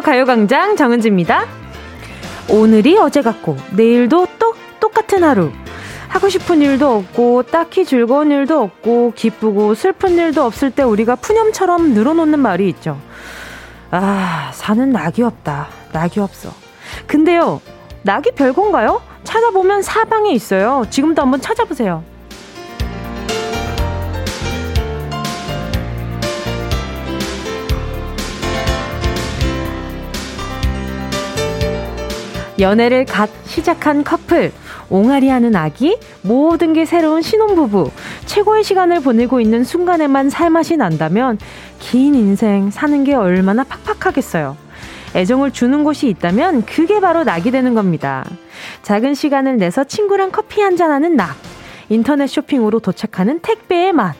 가요광장 정은지입니다. 오늘이 어제 같고, 내일도 또 똑같은 하루. 하고 싶은 일도 없고, 딱히 즐거운 일도 없고, 기쁘고 슬픈 일도 없을 때 우리가 푸념처럼 늘어놓는 말이 있죠. 아, 사는 낙이 없다. 낙이 없어. 근데요, 낙이 별건가요? 찾아보면 사방에 있어요. 지금도 한번 찾아보세요. 연애를 갓 시작한 커플, 옹알이 하는 아기, 모든 게 새로운 신혼부부, 최고의 시간을 보내고 있는 순간에만 살맛이 난다면 긴 인생 사는 게 얼마나 팍팍하겠어요. 애정을 주는 곳이 있다면 그게 바로 낙이 되는 겁니다. 작은 시간을 내서 친구랑 커피 한잔하는 낙. 인터넷 쇼핑으로 도착하는 택배의 맛.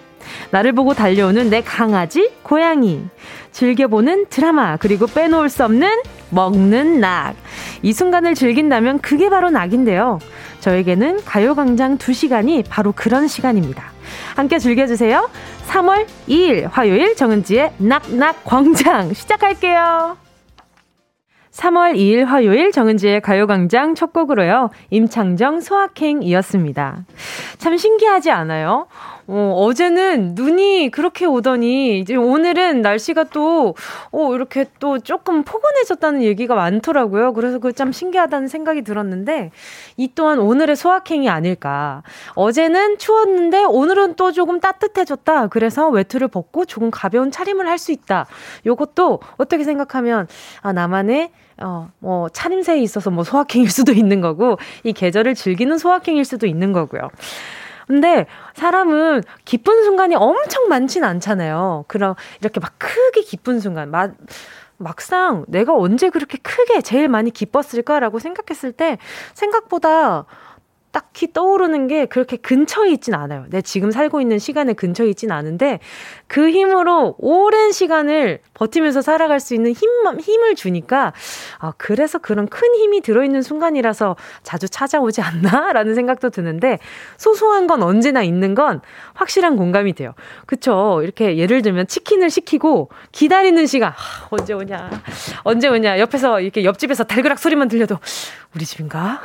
나를 보고 달려오는 내 강아지, 고양이. 즐겨보는 드라마, 그리고 빼놓을 수 없는 먹는 낙. 이 순간을 즐긴다면 그게 바로 낙인데요. 저에게는 가요광장 2시간이 바로 그런 시간입니다. 함께 즐겨주세요. 3월 2일 화요일 정은지의 낙낙 광장 시작할게요. 3월 2일 화요일 정은지의 가요광장 첫 곡으로요. 임창정 소확행이었습니다. 참 신기하지 않아요? 어, 어제는 눈이 그렇게 오더니 이제 오늘은 날씨가 또 어, 이렇게 또 조금 포근해졌다는 얘기가 많더라고요. 그래서 그 참 신기하다는 생각이 들었는데 이 또한 오늘의 소확행이 아닐까. 어제는 추웠는데 오늘은 또 조금 따뜻해졌다. 그래서 외투를 벗고 조금 가벼운 차림을 할 수 있다. 요것도 어떻게 생각하면 아 나만의 어, 뭐, 차림새에 있어서 뭐 소확행일 수도 있는 거고, 이 계절을 즐기는 소확행일 수도 있는 거고요. 근데 사람은 기쁜 순간이 엄청 많진 않잖아요. 그럼 이렇게 막 크게 기쁜 순간, 막, 막상 내가 언제 그렇게 크게 제일 많이 기뻤을까라고 생각했을 때 생각보다 딱히 떠오르는 게 그렇게 근처에 있진 않아요. 내 지금 살고 있는 시간에 근처에 있진 않은데 그 힘으로 오랜 시간을 버티면서 살아갈 수 있는 힘, 힘을 주니까 아, 그래서 그런 큰 힘이 들어있는 순간이라서 자주 찾아오지 않나? 라는 생각도 드는데 소소한 건 언제나 있는 건 확실한 공감이 돼요. 그쵸? 이렇게 예를 들면 치킨을 시키고 기다리는 시간, 아, 언제 오냐? 언제 오냐? 옆에서 이렇게 옆집에서 달그락 소리만 들려도 우리 집인가?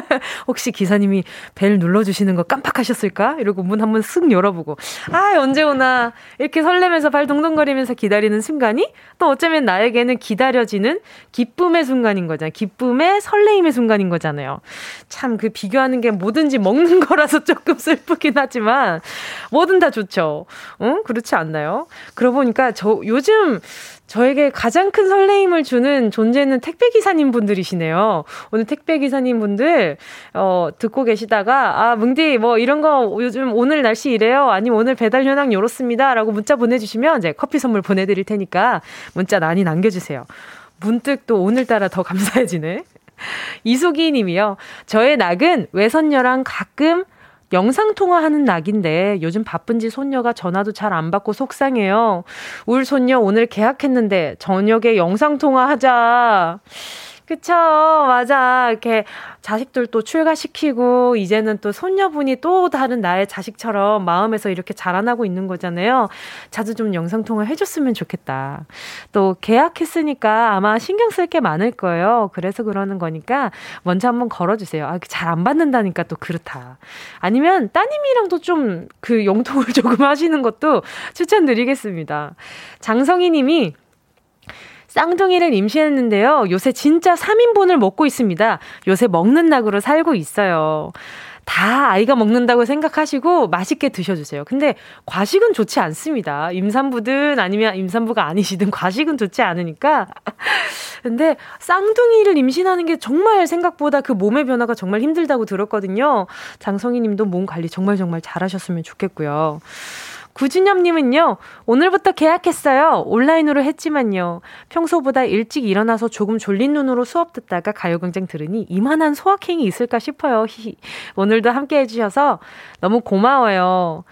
혹시 기사님 이 벨 눌러주시는 거 깜빡하셨을까? 이러고 문 한번 쓱 열어보고, 아, 언제 오나. 이렇게 설레면서 발 동동거리면서 기다리는 순간이 또 어쩌면 나에게는 기다려지는 기쁨의 순간인 거잖아요. 기쁨의 설레임의 순간인 거잖아요. 참 그 비교하는 게 뭐든지 먹는 거라서 조금 슬프긴 하지만, 뭐든 다 좋죠. 응? 그렇지 않나요? 그러고 보니까 저 요즘 저에게 가장 큰 설레임을 주는 존재는 택배 기사님 분들이시네요. 오늘 택배 기사님 분들 어 듣고 계시다가 아 뭉디 뭐 이런 거 요즘 오늘 날씨 이래요. 아니면 오늘 배달 현황 요렇습니다 라고 문자 보내주시면 이제 커피 선물 보내드릴 테니까 문자 많이 남겨주세요. 문득 또 오늘따라 더 감사해지네. 이소기 님이요. 저의 낙은 외선녀랑 가끔 영상통화하는 낙인데 요즘 바쁜지 손녀가 전화도 잘 안 받고 속상해요. 울 손녀 오늘 계약했는데 저녁에 영상통화하자. 그쵸. 맞아. 이렇게 자식들 또 출가시키고, 이제는 또 손녀분이 또 다른 나의 자식처럼 마음에서 이렇게 자라나고 있는 거잖아요. 자주 좀 영상통화 해줬으면 좋겠다. 또 계약했으니까 아마 신경 쓸 게 많을 거예요. 그래서 그러는 거니까 먼저 한번 걸어주세요. 아, 잘 안 받는다니까 또 그렇다. 아니면 따님이랑도 좀그 용통을 조금 하시는 것도 추천드리겠습니다. 장성희 님이 쌍둥이를 임신했는데요. 요새 진짜 3인분을 먹고 있습니다. 요새 먹는 낙으로 살고 있어요. 다 아이가 먹는다고 생각하시고 맛있게 드셔주세요. 근데 과식은 좋지 않습니다. 임산부든 아니면 임산부가 아니시든 과식은 좋지 않으니까. 근데 쌍둥이를 임신하는 게 정말 생각보다 그 몸의 변화가 정말 힘들다고 들었거든요. 장성희 님도 몸 관리 정말 정말 잘하셨으면 좋겠고요. 구진엽님은요, 오늘부터 계약했어요. 온라인으로 했지만요. 평소보다 일찍 일어나서 조금 졸린 눈으로 수업 듣다가 가요광장 들으니 이만한 소확행이 있을까 싶어요. 히히. 오늘도 함께 해주셔서 너무 고마워요.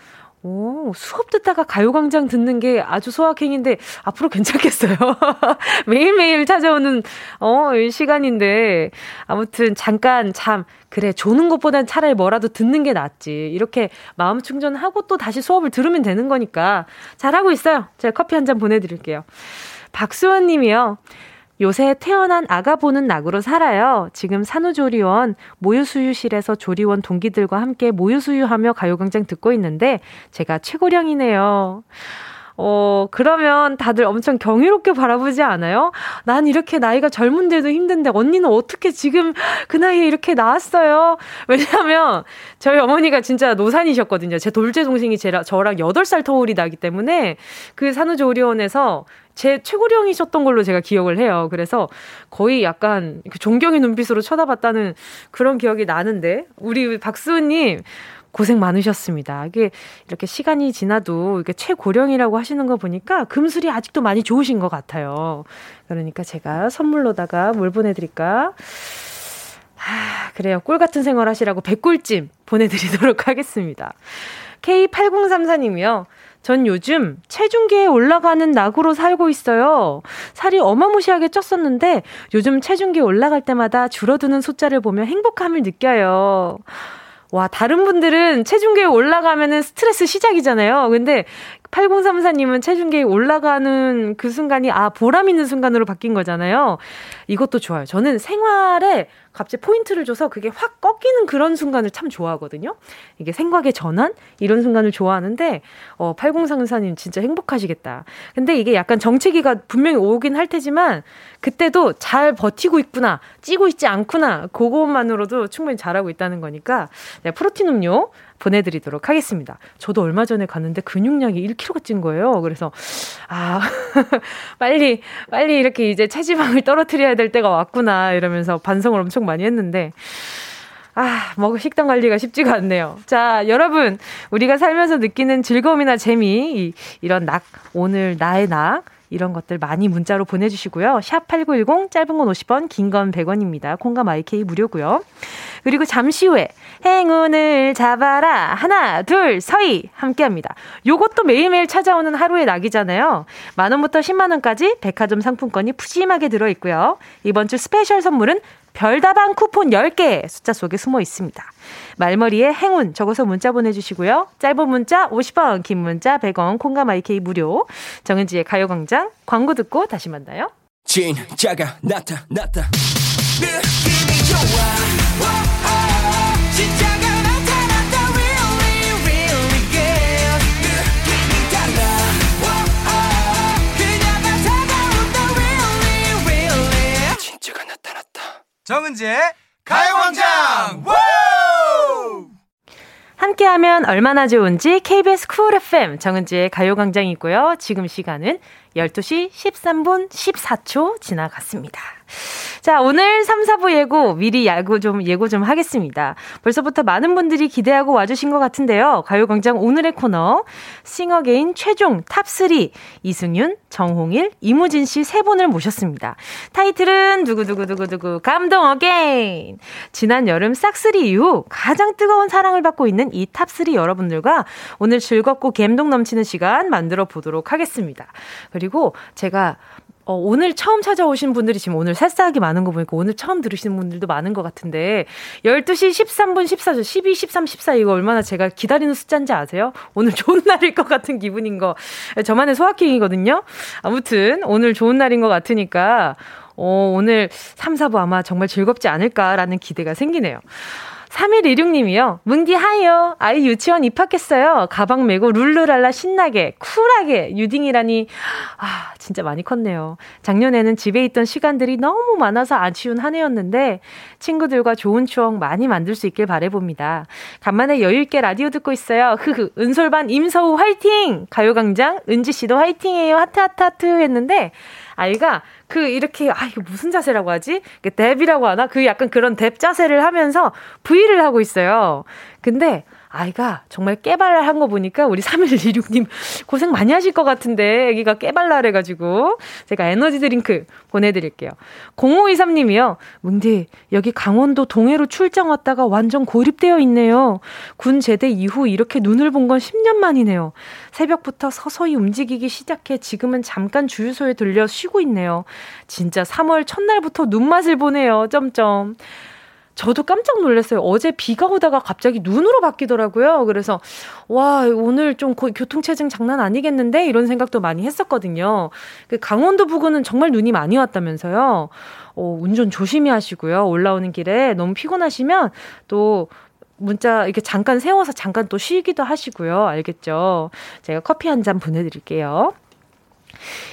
오, 수업 듣다가 가요광장 듣는 게 아주 소확행인데, 앞으로 괜찮겠어요? 매일매일 찾아오는, 어, 시간인데, 아무튼 잠깐 참, 그래, 조는 것보단 차라리 뭐라도 듣는 게 낫지. 이렇게 마음 충전하고 또 다시 수업을 들으면 되는 거니까. 잘하고 있어요. 제가 커피 한 잔 보내드릴게요. 박수원 님이요. 요새 태어난 아가 보는 낙으로 살아요. 지금 산후조리원 모유수유실에서 조리원 동기들과 함께 모유수유하며 가요광장 듣고 있는데 제가 최고령이네요. 어, 그러면 다들 엄청 경이롭게 바라보지 않아요? 난 이렇게 나이가 젊은데도 힘든데 언니는 어떻게 지금 그 나이에 이렇게 나왔어요? 왜냐하면 저희 어머니가 진짜 노산이셨거든요. 제 돌제 동생이 제라, 저랑 8살 터울이 나기 때문에 그 산후조리원에서 제 최고령이셨던 걸로 제가 기억을 해요. 그래서 거의 약간 존경의 눈빛으로 쳐다봤다는 그런 기억이 나는데 우리 박수님 고생 많으셨습니다. 이게 이렇게 시간이 지나도 이게 최고령이라고 하시는 거 보니까 금술이 아직도 많이 좋으신 것 같아요. 그러니까 제가 선물로다가 뭘 보내드릴까? 아, 그래요. 꿀 같은 생활 하시라고 백꿀찜 보내드리도록 하겠습니다. K8034님이요. 전 요즘 체중계에 올라가는 낙으로 살고 있어요. 살이 어마무시하게 쪘었는데 요즘 체중계 올라갈 때마다 줄어드는 숫자를 보며 행복함을 느껴요. 와, 다른 분들은 체중계에 올라가면은 스트레스 시작이잖아요. 근데 8034님은 체중계에 올라가는 그 순간이 아, 보람 있는 순간으로 바뀐 거잖아요. 이것도 좋아요. 저는 생활에 갑자기 포인트를 줘서 그게 확 꺾이는 그런 순간을 참 좋아하거든요. 이게 생각의 전환? 이런 순간을 좋아하는데, 어, 8034님 진짜 행복하시겠다. 근데 이게 약간 정체기가 분명히 오긴 할 테지만, 그때도 잘 버티고 있구나, 찌고 있지 않구나, 그것만으로도 충분히 잘하고 있다는 거니까, 네, 프로틴 음료 보내드리도록 하겠습니다. 저도 얼마 전에 갔는데 근육량이 1kg가 찐 거예요. 그래서, 아, 빨리, 빨리 이렇게 이제 체지방을 떨어뜨려야 될 때가 왔구나, 이러면서 반성을 엄청 많이 했는데, 아, 뭐 식단 관리가 쉽지가 않네요. 자, 여러분, 우리가 살면서 느끼는 즐거움이나 재미, 이, 이런 낙, 오늘 나의 낙, 이런 것들 많이 문자로 보내주시고요. 샵 8910, 짧은 건 50원, 긴 건 100원입니다. 콩과 마이케이 무료고요. 그리고 잠시 후에 행운을 잡아라. 하나, 둘, 서희. 함께 합니다. 요것도 매일매일 찾아오는 하루의 낙이잖아요. 만 원부터 10만 원까지 백화점 상품권이 푸짐하게 들어있고요. 이번 주 special 선물은 별다방 쿠폰 10개 숫자 속에 숨어 있습니다. 말머리에 행운 적어서 문자 보내주시고요. 짧은 문자 50원, 긴 문자 100원, 콩과 마이케이 무료. 정은지의 가요광장 광고 듣고 다시 만나요. 진짜가 나타났다. 느낌이 좋아. 진짜가 나타났다. Really, really good. 느낌이 달라. 그녀가 다가온다. Really, really. 진짜가 나타났다. 정은지의 가요광장. 함께하면 얼마나 좋은지 KBS 쿨 FM 정은지의 가요광장이고요. 지금 시간은 12시 13분 14초 지나갔습니다. 자, 오늘 3, 4부 예고 미리 야구 좀 예고 좀 하겠습니다. 벌써부터 많은 분들이 기대하고 와주신 것 같은데요. 가요광장 오늘의 코너 싱어게인 최종 top3 이승윤, 정홍일, 이무진 씨 세 분을 모셨습니다. 타이틀은 두구두구두구두구 감동 again. 지난 여름 싹쓸이 이후 가장 뜨거운 사랑을 받고 있는 이 top3 여러분들과 오늘 즐겁고 감동 넘치는 시간 만들어 보도록 하겠습니다. 그리고 제가 어, 오늘 처음 찾아오신 분들이 지금 오늘 새싹이 많은 거 보니까 오늘 처음 들으시는 분들도 많은 것 같은데 12시 13분 14초 12, 13, 14 이거 얼마나 제가 기다리는 숫자인지 아세요? 오늘 좋은 날일 것 같은 기분인 거 저만의 소확행이거든요. 아무튼 오늘 좋은 날인 것 같으니까 어, 오늘 3, 4부 아마 정말 즐겁지 않을까라는 기대가 생기네요. 3116님이요. 뭉디 hi요. 아이 유치원 입학했어요. 가방 메고 룰루랄라 신나게, 쿨하게 유딩이라니. 아, 진짜 많이 컸네요. 작년에는 집에 있던 시간들이 너무 많아서 아쉬운 한 해였는데 친구들과 좋은 추억 많이 만들 수 있길 바래봅니다. 간만에 여유 있게 라디오 듣고 있어요. 흐흐. 은솔반 임서우 화이팅! 가요광장 은지 씨도 화이팅해요. 하트 하트 하트 했는데 아이가 그 이렇게 아 이거 무슨 자세라고 하지? dab이라고 하나? 그 약간 그런 dab 자세를 하면서 V를 하고 있어요. 근데 아이가 정말 깨발랄한 거 보니까 우리 3126님 고생 많이 하실 것 같은데 애기가 깨발랄해가지고 제가 에너지 드링크 보내드릴게요. 0523님이요. 뭉디 여기 강원도 동해로 출장 왔다가 완전 고립되어 있네요. 군 제대 이후 이렇게 눈을 본 건 10년 만이네요. 새벽부터 서서히 움직이기 시작해 지금은 잠깐 주유소에 들려 쉬고 있네요. 진짜 3월 첫날부터 눈맛을 보네요. 점점. 저도 깜짝 놀랐어요. 어제 비가 오다가 갑자기 눈으로 바뀌더라고요. 그래서 와 오늘 좀 교통체증 장난 아니겠는데 이런 생각도 많이 했었거든요. 그 강원도 부근은 정말 눈이 많이 왔다면서요. 어, 운전 조심히 하시고요. 올라오는 길에 너무 피곤하시면 또 문자 이렇게 잠깐 세워서 잠깐 또 쉬기도 하시고요. 알겠죠? 제가 커피 한 잔 보내드릴게요.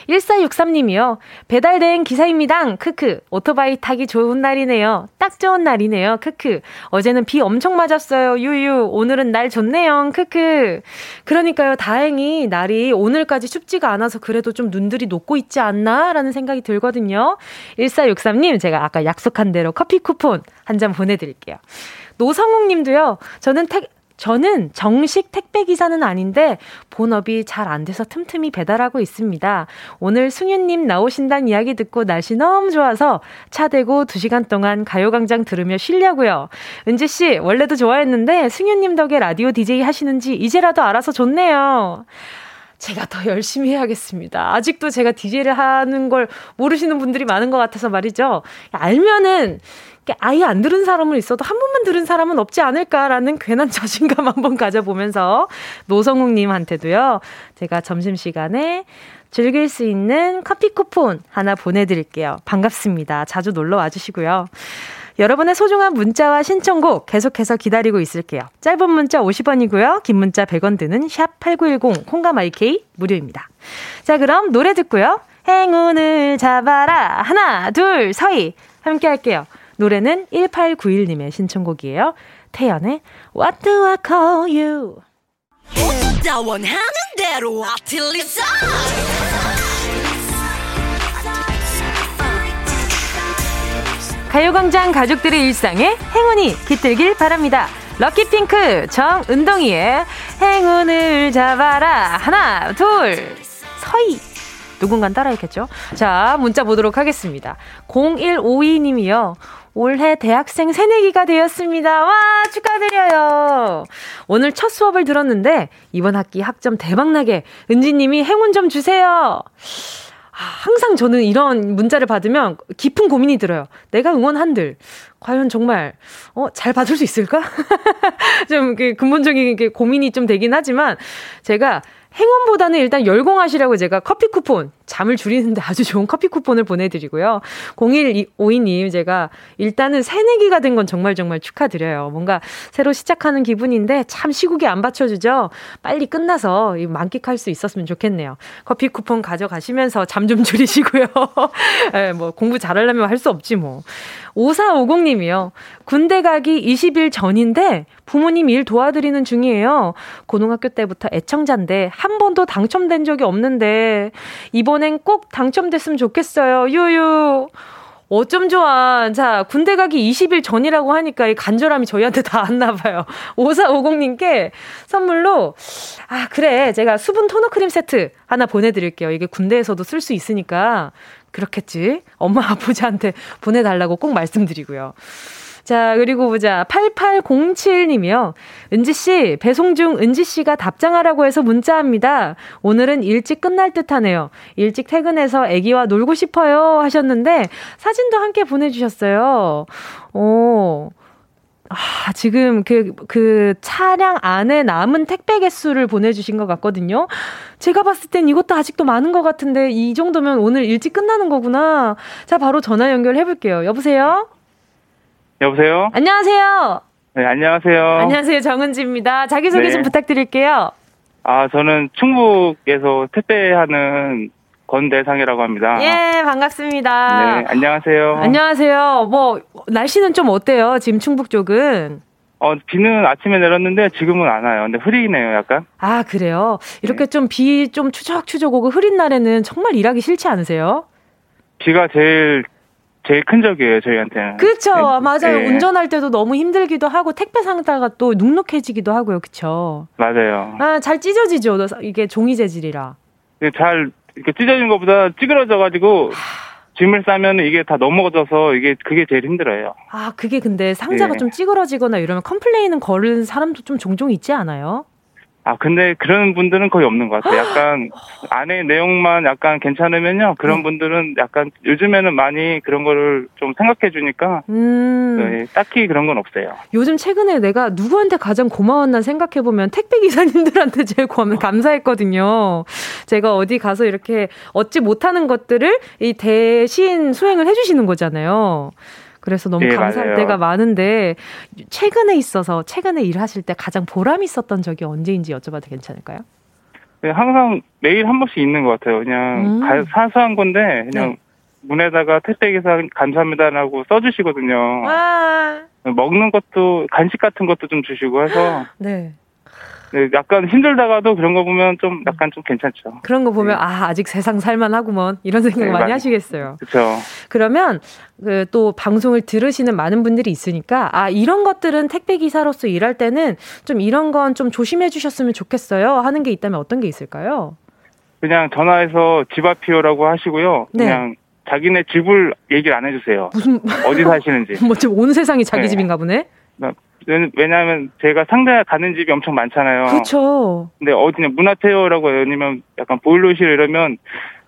1463님이요. 배달된 기사입니다. 크크. 오토바이 타기 좋은 날이네요. 딱 좋은 날이네요. 크크. 어제는 비 엄청 맞았어요. 유유. 오늘은 날 좋네요. 크크. 그러니까요. 다행히 날이 오늘까지 춥지가 않아서 그래도 좀 눈들이 녹고 있지 않나? 라는 생각이 들거든요. 1463님, 제가 아까 약속한 대로 커피 쿠폰 한 잔 보내드릴게요. 노성욱 님도요, 저는 택, 저는 정식 택배 기사는 아닌데 본업이 잘 안 돼서 틈틈이 배달하고 있습니다. 오늘 승윤님 나오신다는 이야기 듣고 날씨 너무 좋아서 차 대고 2시간 동안 가요광장 들으며 쉬려고요. 은지 씨 원래도 좋아했는데 승윤님 덕에 라디오 DJ 하시는지 이제라도 알아서 좋네요. 제가 더 열심히 해야겠습니다. 아직도 제가 DJ를 하는 걸 모르시는 분들이 많은 것 같아서 말이죠. 알면은 아예 안 들은 사람은 있어도 한 번만 들은 사람은 없지 않을까라는 괜한 자신감 한번 가져보면서 노성욱님한테도요, 제가 점심시간에 즐길 수 있는 커피 쿠폰 하나 보내드릴게요. 반갑습니다. 자주 놀러 와주시고요. 여러분의 소중한 문자와 신청곡 계속해서 기다리고 있을게요. 짧은 문자 50원이고요. 긴 문자 100원 드는 샵 8910 콩감 IK 무료입니다. 자, 그럼 노래 듣고요. 행운을 잡아라. 하나, 둘, 서희. 함께 할게요. 노래는 1891님의 신청곡이에요. 태연의 What do I call you? 가요광장 가족들의 일상에 행운이 깃들길 바랍니다. 럭키핑크 정은동이의 행운을 잡아라. 하나, 둘, 서희. 누군간 따라했겠죠? 자, 문자 보도록 하겠습니다. 0152님이요. 올해 대학생 새내기가 되었습니다. 와, 축하드려요. 오늘 첫 수업을 들었는데, 이번 학기 학점 대박나게 은지님이 행운 좀 주세요. 아, 항상 저는 이런 문자를 받으면 깊은 고민이 들어요. 내가 응원한들. 과연 정말, 어, 잘 받을 수 있을까? 좀, 그, 근본적인 게 고민이 좀 되긴 하지만, 제가 행운보다는 일단 열공하시라고 제가 커피 쿠폰, 잠을 줄이는데 아주 좋은 커피 쿠폰을 보내드리고요. 0152님, 제가 일단은 새내기가 된 건 정말 정말 축하드려요. 뭔가 새로 시작하는 기분인데 참 시국이 안 받쳐주죠? 빨리 끝나서 만끽할 수 있었으면 좋겠네요. 커피 쿠폰 가져가시면서 잠 좀 줄이시고요. 예, 뭐 공부 잘하려면 할 수 없지 뭐. 5450님이요. 군대 가기 20일 전인데 부모님 일 도와드리는 중이에요. 고등학교 때부터 애청자인데 한 번도 당첨된 적이 없는데 이번 엔꼭 당첨됐으면 좋겠어요. 유유. 어쩜 좋아. 자, 군대 가기 20일 전이라고 하니까 이 간절함이 저희한테 다 왔나 봐요. 5450님께 선물로, 아, 그래. 제가 수분 토너 크림 세트 하나 보내드릴게요. 이게 군대에서도 쓸 수 있으니까. 그렇겠지. 엄마 아버지한테 보내달라고 꼭 말씀드리고요. 자, 그리고 보자. 8807님이요. 은지씨, 배송 중 은지씨가 답장하라고 해서 문자합니다. 오늘은 일찍 끝날 듯 하네요. 일찍 퇴근해서 애기와 놀고 싶어요. 하셨는데, 사진도 함께 보내주셨어요. 오. 아, 지금 그, 그 차량 안에 남은 택배 개수를 보내주신 것 같거든요. 제가 봤을 땐 이것도 아직도 많은 것 같은데, 이 정도면 오늘 일찍 끝나는 거구나. 자, 바로 전화 연결해볼게요. 여보세요? 여보세요? 안녕하세요. 네, 안녕하세요. 안녕하세요. 정은지입니다. 자기소개 네. 좀 부탁드릴게요. 아, 저는 충북에서 택배하는 권대상이라고 합니다. 예, 반갑습니다. 네, 안녕하세요. 안녕하세요. 뭐, 날씨는 좀 어때요? 지금 충북 쪽은? 어, 비는 아침에 내렸는데 지금은 안 와요. 근데 흐리네요, 약간. 아, 그래요? 이렇게 네. 좀비좀 추적추적 오고 흐린 날에는 정말 일하기 싫지 않으세요? 비가 제일 제일 큰 적이에요, 저희한테는. 그렇죠. 네. 맞아요. 네. 운전할 때도 너무 힘들기도 하고 택배 상자가 또 눅눅해지기도 하고요. 그렇죠. 맞아요. 아, 잘 찢어지죠. 이게 종이 재질이라. 네, 잘 이렇게 찢어진 것보다 찌그러져 가지고 짐을 싸면 이게 다 넘어져서 이게 그게 제일 힘들어요. 아, 그게 근데 상자가 네. 좀 찌그러지거나 이러면 컴플레인은 걸은 사람도 좀 종종 있지 않아요? 아, 근데 그런 분들은 거의 없는 것 같아요. 약간 안에 내용만 약간 괜찮으면요. 그런 네. 분들은 약간 요즘에는 많이 그런 거를 좀 생각해 주니까 음. 네, 딱히 그런 건 없어요. 요즘 최근에 내가 누구한테 가장 고마웠나 생각해 보면 택배 기사님들한테 제일 고 감사했거든요. 제가 어디 가서 이렇게 얻지 못하는 것들을 이 대신 수행을 해 주시는 거잖아요. 그래서 너무 예, 감사할 맞아요. 때가 많은데 최근에 있어서 최근에 일하실 때 가장 보람 있었던 적이 언제인지 여쭤봐도 괜찮을까요? 네, 항상 매일 한 번씩 있는 것 같아요. 그냥 음. 가- 사소한 건데 그냥 네. 문에다가 택배 기사 감사합니다라고 써주시거든요. 와, 먹는 것도 간식 같은 것도 좀 주시고 해서 네. 네, 약간 힘들다가도 그런 거 보면 좀 약간 좀 괜찮죠. 그런 거 보면 아 아직 세상 살만하구먼 이런 생각 네, 많이. 하시겠어요. 그렇죠. 그러면 그 또 방송을 들으시는 많은 분들이 있으니까 아 이런 것들은 택배 기사로서 일할 때는 좀 이런 건 좀 조심해 주셨으면 좋겠어요 하는 게 있다면 어떤 게 있을까요? 그냥 전화해서 집 앞이요라고 하시고요. 네. 그냥 자기네 집을 얘기를 안 해주세요. 무슨 어디 사시는지. 뭐 지금 온 세상이 자기 네. 집인가 보네. 왜- 왜냐하면 제가 상대 가는 집이 엄청 많잖아요. 그렇죠. 근데 어디냐 문 앞에요라고 아니면 약간 보일러실 이러면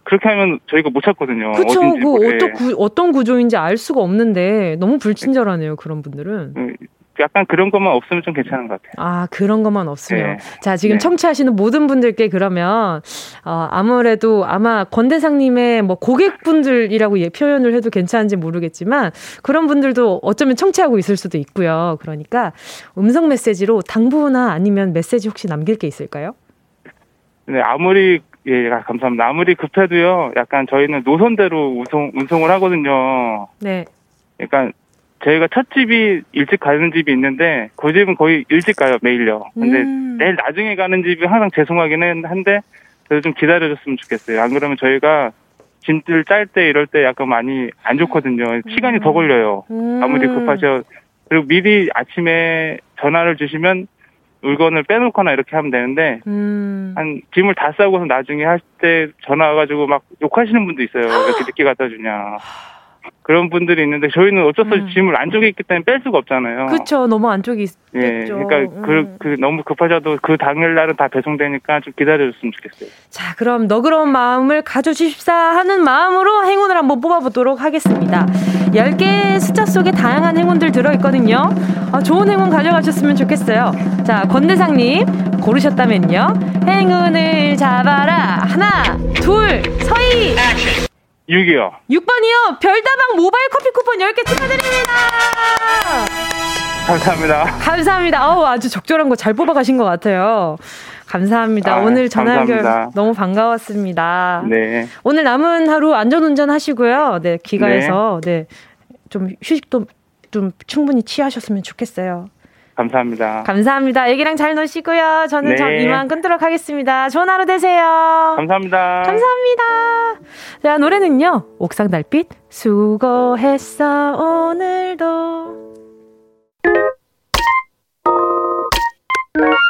그렇게 하면 저희가 못 찾거든요. 그렇죠. 그. 어떤 구, 어떤 구조인지 알 수가 없는데 너무 불친절하네요 그런 분들은. 음, 약간 그런 것만 없으면 좀 괜찮은 것 같아요. 아, 그런 것만 없으면. 네. 자, 지금 네. 청취하시는 모든 분들께 그러면, 어, 아무래도 아마 권대상님의 뭐 고객분들이라고 예, 표현을 해도 괜찮은지 모르겠지만, 그런 분들도 어쩌면 청취하고 있을 수도 있고요. 그러니까 음성 메시지로 당부나 아니면 메시지 혹시 남길 게 있을까요? 근데 아무리 예 아, 감사합니다. 아무리 급해도요. 약간 저희는 노선대로 운송 운송을 하거든요. 네. 그러니까 저희가 첫 집이 일찍 가는 집이 있는데 그 집은 거의 일찍 가요 매일요. 근데 음. 내일 나중에 가는 집이 항상 죄송하기는 한데 그래도 좀 기다려줬으면 좋겠어요. 안 그러면 저희가 짐들 짤 때 이럴 때 약간 많이 안 좋거든요. 시간이 더 걸려요. 음. 아무리 급하셔. 그리고 미리 아침에 전화를 주시면 물건을 빼놓거나 이렇게 하면 되는데 음. 한 짐을 다 싸고서 나중에 할 때 전화 와가지고 막 욕하시는 분도 있어요. 왜 이렇게 늦게 갖다 주냐. 그런 분들이 있는데 저희는 어쩔 수 없이 음. 짐을 안쪽에 있기 때문에 뺄 수가 없잖아요. 그쵸. 너무 안쪽이 예, 있겠죠. 그러니까 그, 음. 그 너무 급하셔도 그 당일 날은 다 배송되니까 좀 기다려줬으면 좋겠어요. 자, 그럼 너그러운 마음을 가져주십사 하는 마음으로 행운을 한번 뽑아보도록 하겠습니다. 10개의 숫자 속에 다양한 행운들 들어있거든요. 아, 좋은 행운 가져가셨으면 좋겠어요. 자, 권대상님, 고르셨다면요. 행운을 잡아라. 하나, 둘, 서희. 6이요. 6번이요. 별다방 모바일 커피 쿠폰 10개 축하드립니다. 감사합니다. 감사합니다. 아우, 아주 적절한 거 잘 뽑아가신 것 같아요. 감사합니다. 아, 오늘 전화 연결 감사합니다. 너무 반가웠습니다. 네. 오늘 남은 하루 안전 운전 하시고요. 네, 귀가해서 네. 좀 휴식도 좀 충분히 취하셨으면 좋겠어요. 감사합니다. 감사합니다. 애기랑 잘 노시고요. 저는 네. 전 이만 끊도록 하겠습니다. 좋은 하루 되세요. 감사합니다. 감사합니다. 자, 노래는요. 옥상 달빛 수고했어 오늘도.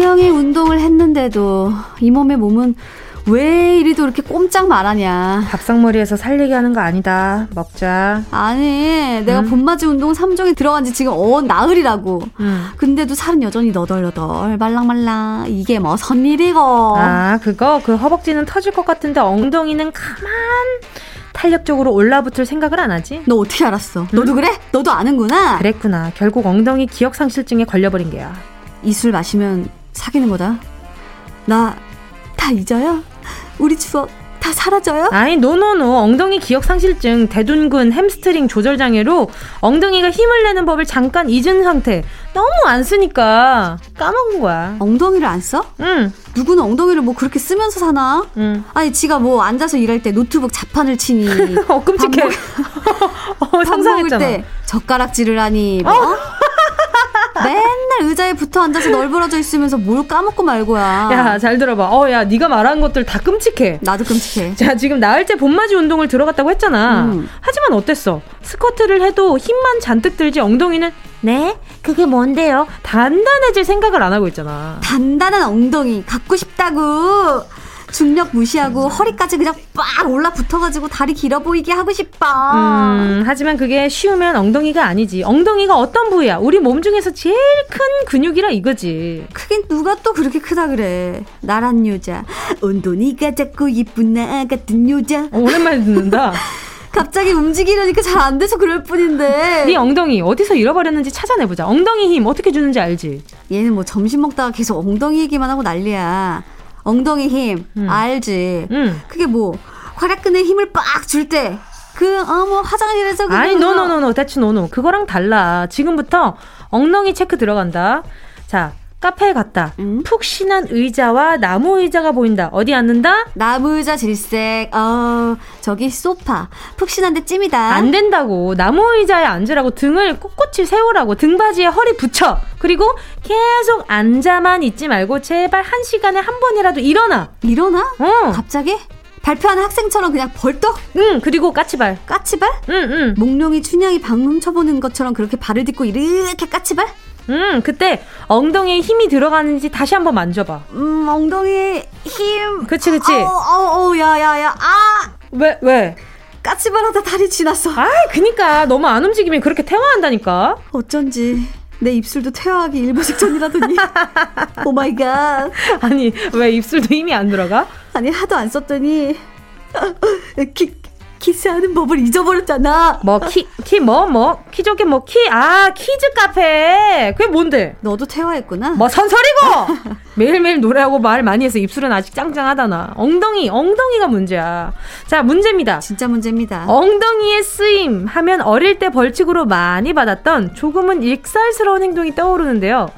분명히 운동을 했는데도 이 몸의 몸은 왜 이리도 이렇게 꼼짝 말하냐. 밥상머리에서 살리게 하는 거 아니다. 먹자. 아니, 내가 봄맞이 운동 3종에 들어간 지 지금 어, 나흘이라고. 음. 근데도 살은 여전히 너덜너덜, 말랑말랑. 이게 뭐 선일이고. 아, 그거 그 허벅지는 터질 것 같은데 엉덩이는 가만 탄력적으로 올라붙을 생각을 안 하지? 너 어떻게 알았어? 너도 그래? 너도 아는구나. 그랬구나. 결국 엉덩이 기억상실증에 걸려버린 게야. 이 술 마시면 사귀는 거다. 나 다 잊어요? 우리 추억 다 사라져요? 아니 no no no 엉덩이 기억 상실증 대둔근 햄스트링 조절 장애로 엉덩이가 힘을 내는 법을 잠깐 잊은 상태 너무 안 쓰니까 까먹은 거야 엉덩이를 안 써? 응 누구는 엉덩이를 뭐 그렇게 쓰면서 사나? 응. 아니 지가 뭐 앉아서 일할 때 노트북 자판을 치니 어 끔찍해 어, 밥 먹을 때 젓가락질을 하니 뭐? 맨날 의자에 붙어 앉아서 널브러져 있으면서 뭘 까먹고 말고야. 야, 잘 들어봐. 어, 야, 네가 말한 것들 다 끔찍해. 나도 끔찍해. 자, 지금 나흘째 봄맞이 운동을 들어갔다고 했잖아. 음. 하지만 어땠어? 스쿼트를 해도 힘만 잔뜩 들지 엉덩이는 네? 그게 뭔데요? 단단해질 생각을 안 하고 있잖아. 단단한 엉덩이 갖고 싶다고. 중력 무시하고 허리까지 그냥 빡 올라 붙어가지고 다리 길어 보이게 하고 싶어. 음, 하지만 그게 쉬우면 엉덩이가 아니지. 엉덩이가 어떤 부위야? 우리 몸 중에서 제일 큰 근육이라 이거지. 크긴 누가 또 그렇게 크다 그래. 나란 여자. 엉덩이가 작고 이쁜 나 같은 여자. 어, 오랜만에 듣는다. 갑자기 움직이려니까 잘 안 돼서 그럴 뿐인데. 네 엉덩이 어디서 잃어버렸는지 찾아내보자. 엉덩이 힘 어떻게 주는지 알지? 얘는 뭐 점심 먹다가 계속 엉덩이 얘기만 하고 난리야. 엉덩이 힘 음. 알지? 응. 그게 뭐 괄약근에 힘을 빡 줄 때. 그, 어, 뭐, 화장실에서. 아니, no no no no, 대추 no no. 그거랑 달라. 지금부터 엉덩이 체크 들어간다. 자, 카페에 갔다. 응? 푹신한 의자와 나무 의자가 보인다. 어디 앉는다? 나무 의자 질색, 어, 저기 소파. 푹신한데 찜이다. 안 된다고. 나무 의자에 앉으라고 등을 꼿꼿이 세우라고. 등받이에 허리 붙여. 그리고 계속 앉아만 있지 말고 제발 한 시간에 한 번이라도 일어나. 일어나? 어. 갑자기? 발표하는 학생처럼 그냥 벌떡? 응, 그리고 까치발. 까치발? 응, 응. 몽룡이 춘향이 방 훔쳐보는 것처럼 그렇게 발을 딛고 이렇게 까치발? 응, 그때 엉덩이에 힘이 들어가는지 다시 한번 만져봐. 음, 엉덩이에 힘. 그치, 그치. 어우, 어우, 어우, 야, 야, 야. 아! 왜, 왜? 까치발 하다 다리 지났어. 아이, 그니까. 너무 안 움직이면 그렇게 퇴화한다니까. 어쩐지. 내 입술도 퇴화하기 일보 직전이라더니. oh my god. 아니, 왜 입술도 힘이 안 들어가? 아니, 하도 안 썼더니. 키, 키스하는 법을 잊어버렸잖아. 뭐, 키, 키, 뭐, 뭐, 키조개 뭐, 키, 아, 키즈 카페. 그게 뭔데? 너도 퇴화했구나. 뭐, 뭔 소리고! 매일매일 노래하고 말 많이 해서 입술은 아직 짱짱하다나. 엉덩이, 엉덩이가 문제야. 자, 문제입니다. 진짜 문제입니다. 엉덩이의 쓰임 하면 어릴 때 벌칙으로 많이 받았던 조금은 익살스러운 행동이 떠오르는데요.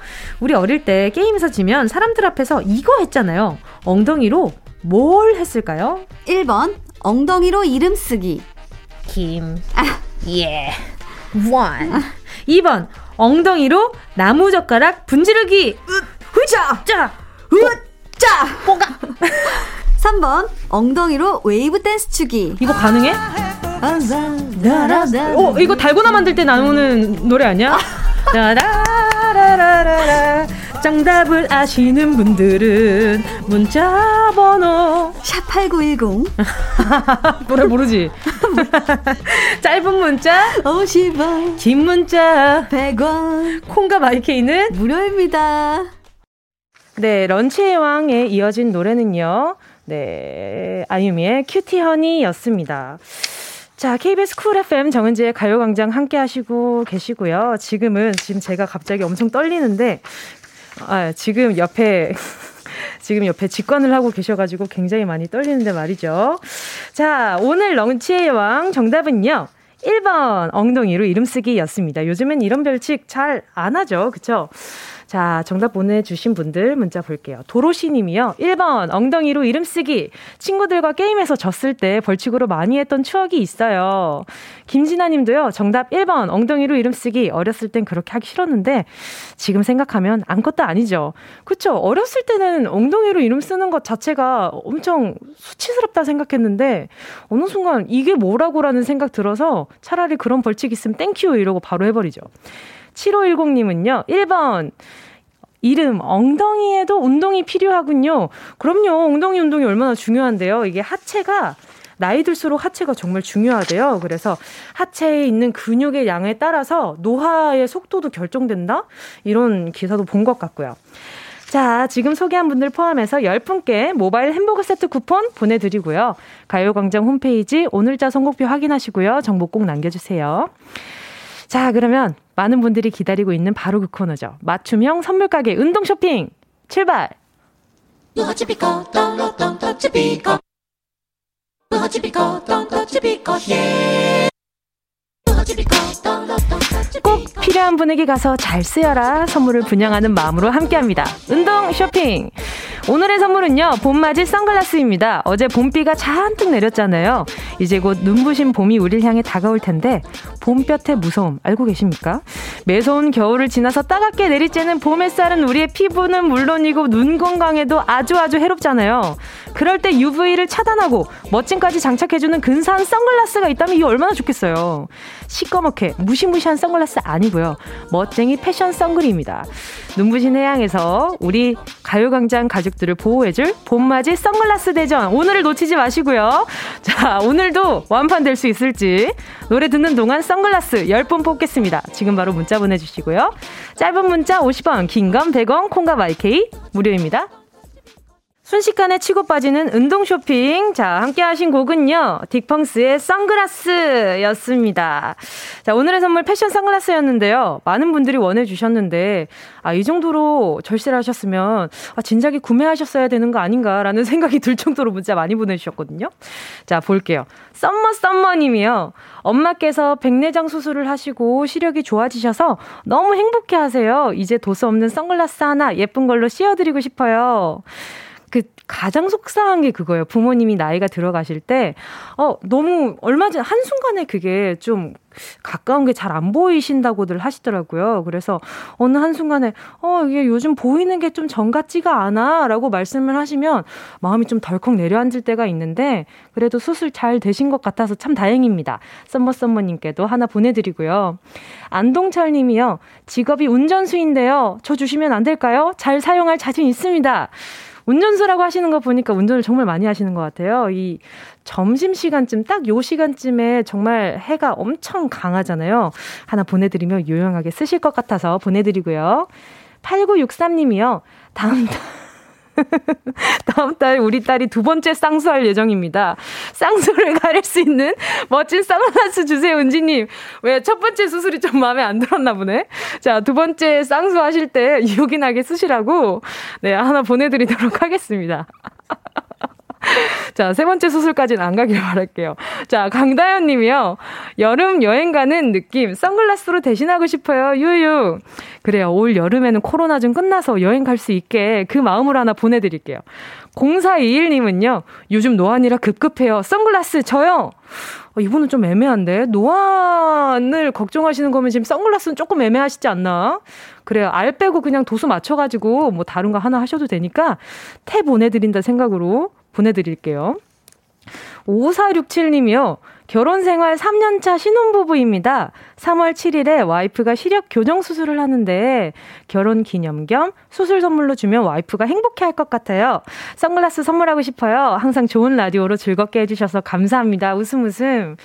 우리 어릴 때 게임에서 지면 사람들 앞에서 이거 했잖아요. 엉덩이로 뭘 했을까요? 1번, 엉덩이로 이름 쓰기. 김. 예. 원. 2번. 엉덩이로 나무젓가락 분지르기. 으자. 자. 으자. 뽀가. 3번, 엉덩이로 웨이브 댄스 추기. 이거 가능해? 어, 이거 달고나 만들 때 나오는 노래 아니야? 라라라라라. 정답을 아시는 분들은 문자 번호 샵8910. 노래 모르지? 짧은 문자 50원, 긴 문자 100원. 콩과 마이케이는 무료입니다. 네 런치의 왕에 이어진 노래는요 네 아유미의 큐티 허니였습니다 자 KBS 쿨 FM 정은지의 가요광장 함께 하시고 계시고요 지금은 지금 제가 갑자기 엄청 떨리는데 아 지금 옆에 지금 옆에 직관을 하고 계셔가지고 굉장히 많이 떨리는데 말이죠. 자, 오늘 런치의 왕 정답은요. 1번 엉덩이로 이름 쓰기였습니다. 요즘엔 이런 별칙 잘 안 하죠. 그쵸? 자, 정답 보내주신 분들 문자 볼게요. 도로시 님이요. 1번, 엉덩이로 이름 쓰기. 친구들과 게임에서 졌을 때 벌칙으로 많이 했던 추억이 있어요. 김진아 님도요. 정답 1번, 엉덩이로 이름 쓰기. 어렸을 땐 그렇게 하기 싫었는데, 지금 생각하면 아무것도 아니죠. 그쵸? 어렸을 때는 엉덩이로 이름 쓰는 것 자체가 엄청 수치스럽다 생각했는데, 어느 순간 이게 뭐라고라는 생각 들어서 차라리 그런 벌칙 있으면 thank you 이러고 바로 해버리죠. 7510님은요, 1번. 이름, 엉덩이에도 운동이 필요하군요. 그럼요, 엉덩이 운동이 얼마나 중요한데요. 이게 하체가, 나이 들수록 하체가 정말 중요하대요. 그래서 하체에 있는 근육의 양에 따라서 노화의 속도도 결정된다? 이런 기사도 본 것 같고요. 자, 지금 소개한 분들 포함해서 10분께 모바일 햄버거 세트 쿠폰 보내드리고요. 가요광장 홈페이지 오늘자 선곡표 확인하시고요. 정보 꼭 남겨주세요. 자, 그러면 많은 분들이 기다리고 있는 바로 그 코너죠. 맞춤형 선물 가게 운동 쇼핑 출발! 꼭 필요한 분에게 가서 잘 쓰여라 선물을 분양하는 마음으로 함께합니다. 운동 쇼핑! 오늘의 선물은요, 봄맞이 선글라스입니다. 어제 봄비가 잔뜩 내렸잖아요. 이제 곧 눈부신 봄이 우릴 향해 다가올 텐데, 봄볕의 무서움 알고 계십니까? 매서운 겨울을 지나서 따갑게 내리쬐는 봄 햇살은 우리의 피부는 물론이고 눈 건강에도 아주 아주 해롭잖아요. 그럴 때 UV를 차단하고 멋짐까지 장착해주는 근사한 선글라스가 있다면 이게 얼마나 좋겠어요. 시꺼멓게 무시무시한 선글라스 아니고요. 멋쟁이 패션 선글입니다. 눈부신 해양에서 우리 가요광장 가족 들을 보호해줄 봄맞이 선글라스 대전 오늘을 놓치지 마시고요. 자 오늘도 완판될 수 있을지 노래 듣는 동안 선글라스 10분 뽑겠습니다. 지금 바로 문자 보내주시고요. 짧은 문자 50원 긴 건 100원 콩과 마이케이 무료입니다. 순식간에 치고 빠지는 운동 쇼핑. 자, 함께 하신 곡은요. 딕펑스의 선글라스 였습니다. 자, 오늘의 선물 패션 선글라스였는데요. 많은 분들이 원해 주셨는데, 아, 이 정도로 절세를 하셨으면, 아, 진작에 구매하셨어야 되는 거 아닌가라는 생각이 들 정도로 문자 많이 보내 주셨거든요. 자, 볼게요. 썸머 썸머 님이요. 엄마께서 백내장 수술을 하시고 시력이 좋아지셔서 너무 행복해 하세요. 이제 도수 없는 선글라스 하나 예쁜 걸로 씌워 드리고 싶어요. 그 가장 속상한 게 그거예요. 부모님이 나이가 들어가실 때, 어, 너무 얼마 전, 한순간에 그게 좀 가까운 게 잘 안 보이신다고들 하시더라고요. 그래서 어느 한순간에, 어, 이게 요즘 보이는 게 좀 정 같지가 않아. 라고 말씀을 하시면 마음이 좀 덜컥 내려앉을 때가 있는데, 그래도 수술 잘 되신 것 같아서 참 다행입니다. 썸머썸머님께도 하나 보내드리고요. 안동철 님이요. 직업이 운전수인데요. 저 주시면 안 될까요? 잘 사용할 자신 있습니다. 운전수라고 하시는 거 보니까 운전을 정말 많이 하시는 것 같아요. 이 점심 시간쯤, 딱 요 시간쯤에 정말 해가 엄청 강하잖아요. 하나 보내드리면 유용하게 쓰실 것 같아서 보내드리고요. 8963님이요. 다음 달. 다음 달 우리 딸이 두 번째 쌍수할 예정입니다. 쌍수를 가릴 수 있는 멋진 선글라스 주세요, 은지님. 왜 첫 번째 수술이 좀 마음에 안 들었나 보네. 자, 두 번째 쌍수 하실 때 요긴하게 쓰시라고 네, 하나 보내드리도록 하겠습니다. 자, 세 번째 수술까지는 안 가길 바랄게요. 자, 강다현 님이요. 여름 여행 가는 느낌, 선글라스로 대신하고 싶어요. 유유. 그래요. 올 여름에는 코로나 좀 끝나서 여행 갈 수 있게 그 마음으로 하나 보내 드릴게요. 0421 님은요. 요즘 노안이라 급급해요. 선글라스 저요. 어, 이분은 좀 애매한데 노안을 걱정하시는 거면 지금 선글라스는 조금 애매하시지 않나? 그래요. 알 빼고 그냥 도수 맞춰가지고 뭐 다른 거 하나 하셔도 되니까 태 보내드린다 생각으로 보내드릴게요. 5467님이요. 결혼 생활 3년차 신혼부부입니다. 3월 7일에 와이프가 시력 교정 수술을 하는데 결혼 기념 겸 수술 선물로 주면 와이프가 행복해 할 것 같아요. 선글라스 선물하고 싶어요. 항상 좋은 라디오로 즐겁게 해주셔서 감사합니다. 웃음 웃음.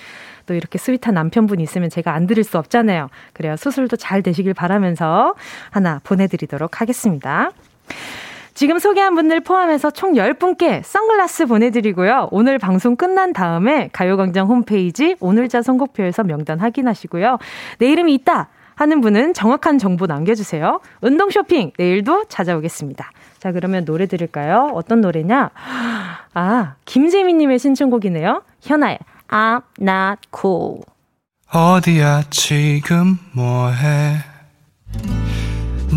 또 이렇게 스윗한 남편분 있으면 제가 안 드릴 수 없잖아요. 그래요. 수술도 잘 되시길 바라면서 하나 보내드리도록 하겠습니다. 지금 소개한 분들 포함해서 총 10분께 선글라스 보내드리고요. 오늘 방송 끝난 다음에 가요광장 홈페이지 오늘자 선곡표에서 명단 확인하시고요. 내 이름이 있다 하는 분은 정확한 정보 남겨주세요. 운동 쇼핑 내일도 찾아오겠습니다. 자 그러면 노래 들을까요? 어떤 노래냐? 아 김재민님의 신청곡이네요. 현아의 I'm not cool. 어디야 지금 뭐해?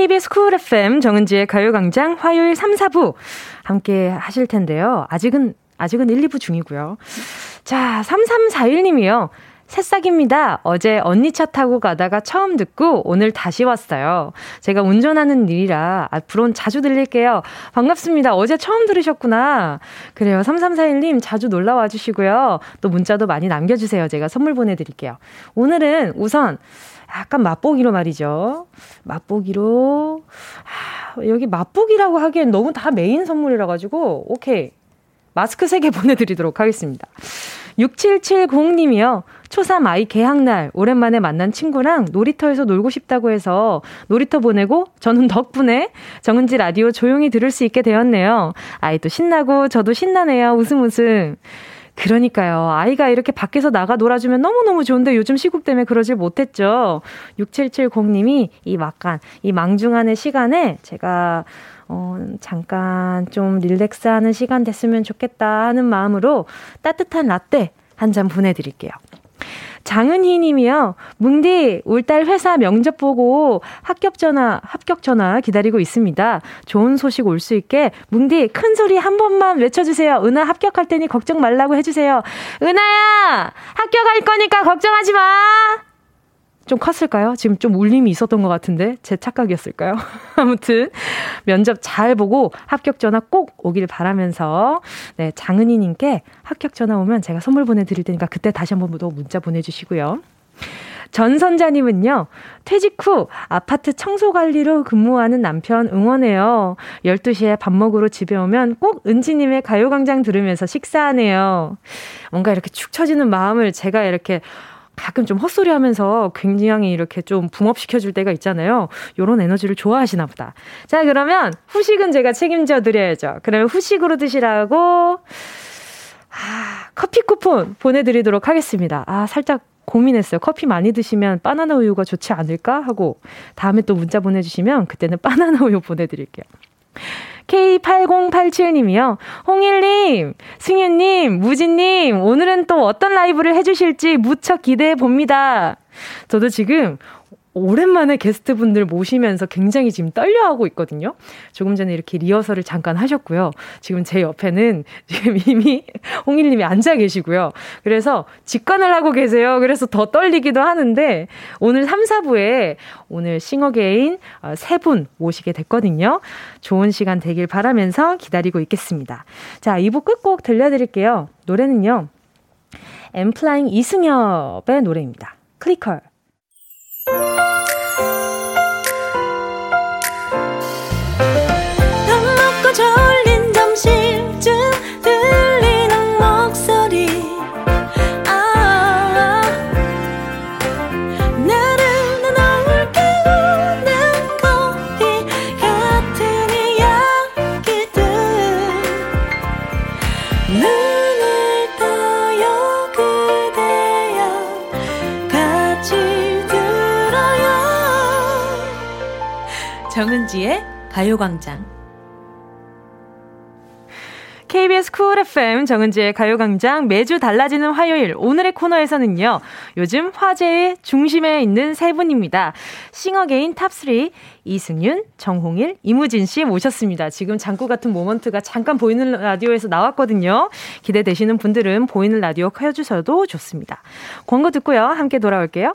KBS 쿨 FM 정은지의 가요광장 화요일 3, 4부 함께 하실 텐데요. 아직은, 아직은 1, 2부 중이고요. 자, 3341님이요. 새싹입니다. 어제 언니 차 타고 가다가 처음 듣고 오늘 다시 왔어요. 제가 운전하는 일이라 앞으로는 자주 들릴게요. 반갑습니다. 어제 처음 들으셨구나. 그래요. 3341님 자주 놀러 와 주시고요. 또 문자도 많이 남겨주세요. 제가 선물 보내드릴게요. 오늘은 우선 약간 맛보기로 말이죠. 맛보기로. 아, 여기 맛보기라고 하기엔 너무 다 메인 선물이라 가지고, 오케이. 마스크 3개 보내드리도록 하겠습니다. 6770님이요. 초3 아이 개학날 오랜만에 만난 친구랑 놀이터에서 놀고 싶다고 해서 놀이터 보내고 저는 덕분에 정은지 라디오 조용히 들을 수 있게 되었네요. 아이도 신나고 저도 신나네요. 웃음 웃음. 그러니까요. 아이가 이렇게 밖에서 나가 놀아주면 너무너무 좋은데 요즘 시국 때문에 그러질 못했죠. 6770님이 이 막간, 이 망중한의 시간에 제가 어, 잠깐 좀 릴렉스 하는 시간 됐으면 좋겠다 하는 마음으로 따뜻한 라떼 한 잔 보내드릴게요. 장은희 님이요. 뭉디, 올 달 회사 면접 보고 합격 전화, 합격 전화 기다리고 있습니다. 좋은 소식 올 수 있게 뭉디 큰 소리 한 번만 외쳐주세요. 은하 합격할 테니 걱정 말라고 해주세요. 은하야! 합격할 거니까 걱정하지 마! 좀 컸을까요? 지금 좀 울림이 있었던 것 같은데 제 착각이었을까요? 아무튼 면접 잘 보고 합격 전화 꼭 오길 바라면서 네 장은희 님께 합격 전화 오면 제가 선물 보내 드릴 테니까 그때 다시 한번 더 문자 보내 주시고요. 전선자님은요, 퇴직 후 아파트 청소 관리로 근무하는 남편 응원해요. 12시에 밥 먹으러 집에 오면 꼭 은지님의 가요광장 들으면서 식사하네요. 뭔가 이렇게 축 처지는 마음을 제가 이렇게 가끔 좀 헛소리 하면서 굉장히 이렇게 좀 붕업시켜줄 때가 있잖아요. 요런 에너지를 좋아하시나 보다. 자, 그러면 후식은 제가 책임져 드려야죠. 그러면 후식으로 드시라고, 아, 커피 쿠폰 보내드리도록 하겠습니다. 아, 살짝 고민했어요. 커피 많이 드시면 바나나 우유가 좋지 않을까 하고 다음에 또 문자 보내주시면 그때는 바나나 우유 보내드릴게요. K8087님이요. 홍일님, 승현님, 무진님, 오늘은 또 어떤 라이브를 해주실지 무척 기대해 봅니다. 저도 지금 오랜만에 게스트분들 모시면서 굉장히 지금 떨려하고 있거든요. 조금 전에 이렇게 리허설을 잠깐 하셨고요. 지금 제 옆에는 지금 이미 홍일님이 앉아 계시고요. 그래서 직관을 하고 계세요. 그래서 더 떨리기도 하는데 오늘 3, 4부에 오늘 싱어게인 어, 세분 모시게 됐거든요. 좋은 시간 되길 바라면서 기다리고 있겠습니다. 자, 2부 끝곡 들려드릴게요. 노래는요. 엔플라잉 이승협의 노래입니다. Clicker. 정은지의 가요광장. KBS Cool FM 정은지의 가요광장 매주 달라지는 화요일 오늘의 코너에서는요. 요즘 화제의 중심에 있는 세 분입니다. 싱어게인 top 3 이승윤, 정홍일, 이무진 씨 모셨습니다. 지금 장구 같은 moment가 잠깐 보이는 라디오에서 나왔거든요. 기대되시는 분들은 보이는 라디오 켜주셔도 좋습니다. 광고 듣고요. 함께 돌아올게요.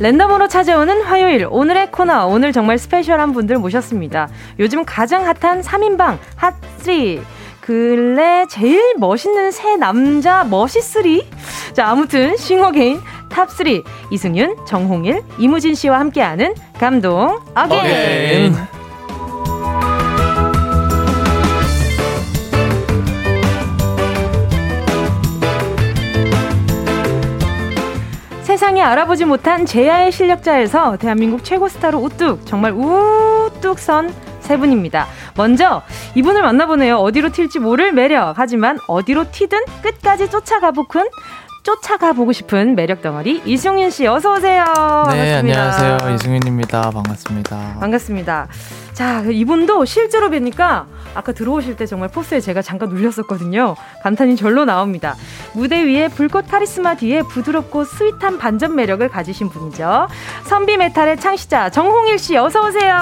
랜덤으로 찾아오는 화요일. 오늘의 코너. 오늘 정말 special한 분들 모셨습니다. 요즘 가장 핫한 3인방 핫3 근래 제일 멋있는 세 남자 멋있으리? 자 아무튼 싱어게인 top3 이승윤, 정홍일, 이무진 씨와 함께하는 감동 again 세상에 알아보지 못한 재야의 실력자에서 대한민국 최고 스타로 우뚝 정말 우뚝 선 세 분입니다. 먼저 이분을 만나볼게요. 어디로 튈지 모를 매력. 하지만 어디로 튀든 끝까지 쫓아가 보군 쫓아가 보고 싶은 매력 덩어리 이승윤 씨 어서 오세요. 네, 반갑습니다. 안녕하세요. 이승윤입니다. 반갑습니다. 반갑습니다. 자, 이분도 실제로 뵈니까 아까 들어오실 때 정말 포스에 제가 잠깐 눌렸었거든요. 감탄이 절로 나옵니다. 무대 위에 불꽃 카리스마 뒤에 부드럽고 sweet한 반전 매력을 가지신 분이죠. 선비 메탈의 창시자 정홍일 씨 어서 오세요.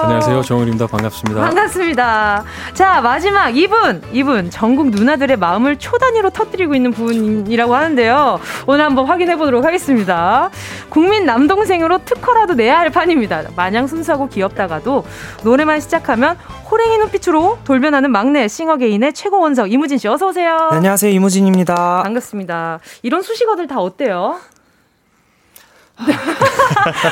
안녕하세요. 정홍일입니다. 반갑습니다. 반갑습니다. 자, 마지막 이분. 이분 전국 누나들의 마음을 초단위로 터뜨리고 있는 분이라고 하는데요. 오늘 한번 확인해 보도록 하겠습니다. 국민 남동생으로 특허라도 내야 할 판입니다. 마냥 순수하고 귀엽다가도 노래만 시작하면 호랭이 눈빛으로 돌변하는 막내 싱어게인의 최고 원석 이무진 씨 어서 오세요. 네, 안녕하세요 이무진입니다. 반갑습니다. 이런 수식어들 다 어때요?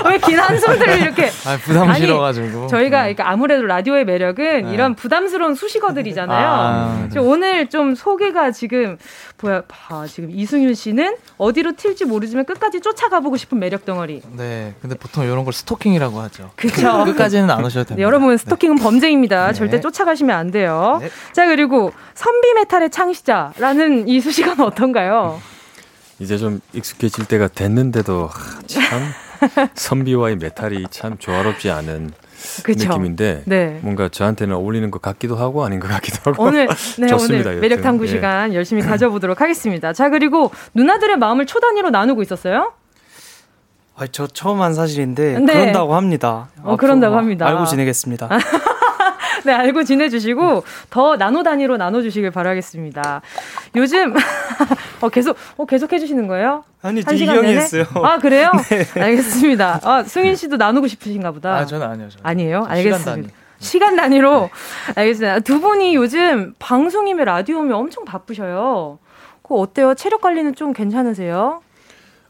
왜긴 한숨들을 이렇게 아, 부담 아니, 싫어가지고. 저희가 그러니까 아무래도 라디오의 매력은 네. 이런 부담스러운 수식어들이잖아요. 아, 네. 오늘 좀 소개가 지금 뭐야, 봐 지금 이승윤 씨는 어디로 튈지 모르지만 끝까지 쫓아가 보고 싶은 매력 덩어리. 네, 근데 보통 이런 걸 스토킹이라고 하죠. 그쵸. 끝까지는 안 오셔도 네, 됩니다. 여러분 스토킹은 범죄입니다. 네. 절대 쫓아가시면 안 돼요. 네. 자 그리고 선비 메탈의 창시자라는 이 수식어는 어떤가요? 이제 좀 익숙해질 때가 됐는데도 하, 참 선비와의 메탈이 참 조화롭지 않은 그쵸. 느낌인데 네. 뭔가 저한테는 어울리는 것 같기도 하고 아닌 것 같기도 하고 오늘 네 좋습니다. 오늘 매력. 탐구 예. 시간 열심히 가져보도록 하겠습니다. 자 그리고 누나들의 마음을 초단위로 나누고 있었어요? 아, 저 처음 한 사실인데 네. 그런다고 합니다. 어, 그런다고 합니다. 알고 지내겠습니다. 네, 알고 지내주시고 더 나노 단위로 나눠주시길 바라겠습니다. 요즘 어, 계속 어, 계속 해주시는 거예요? 아니, 한이 시간 내내? 했어요. 아 그래요? 네. 알겠습니다. 아, 승인 씨도 나누고 싶으신가 보다. 아, 저는 아니요. 저는. 아니에요? 시간 알겠습니다. 단위. 시간 단위로 알겠습니다. 두 분이 요즘 방송이며 라디오며 엄청 바쁘셔요. 그거 어때요? 체력 관리는 좀 괜찮으세요?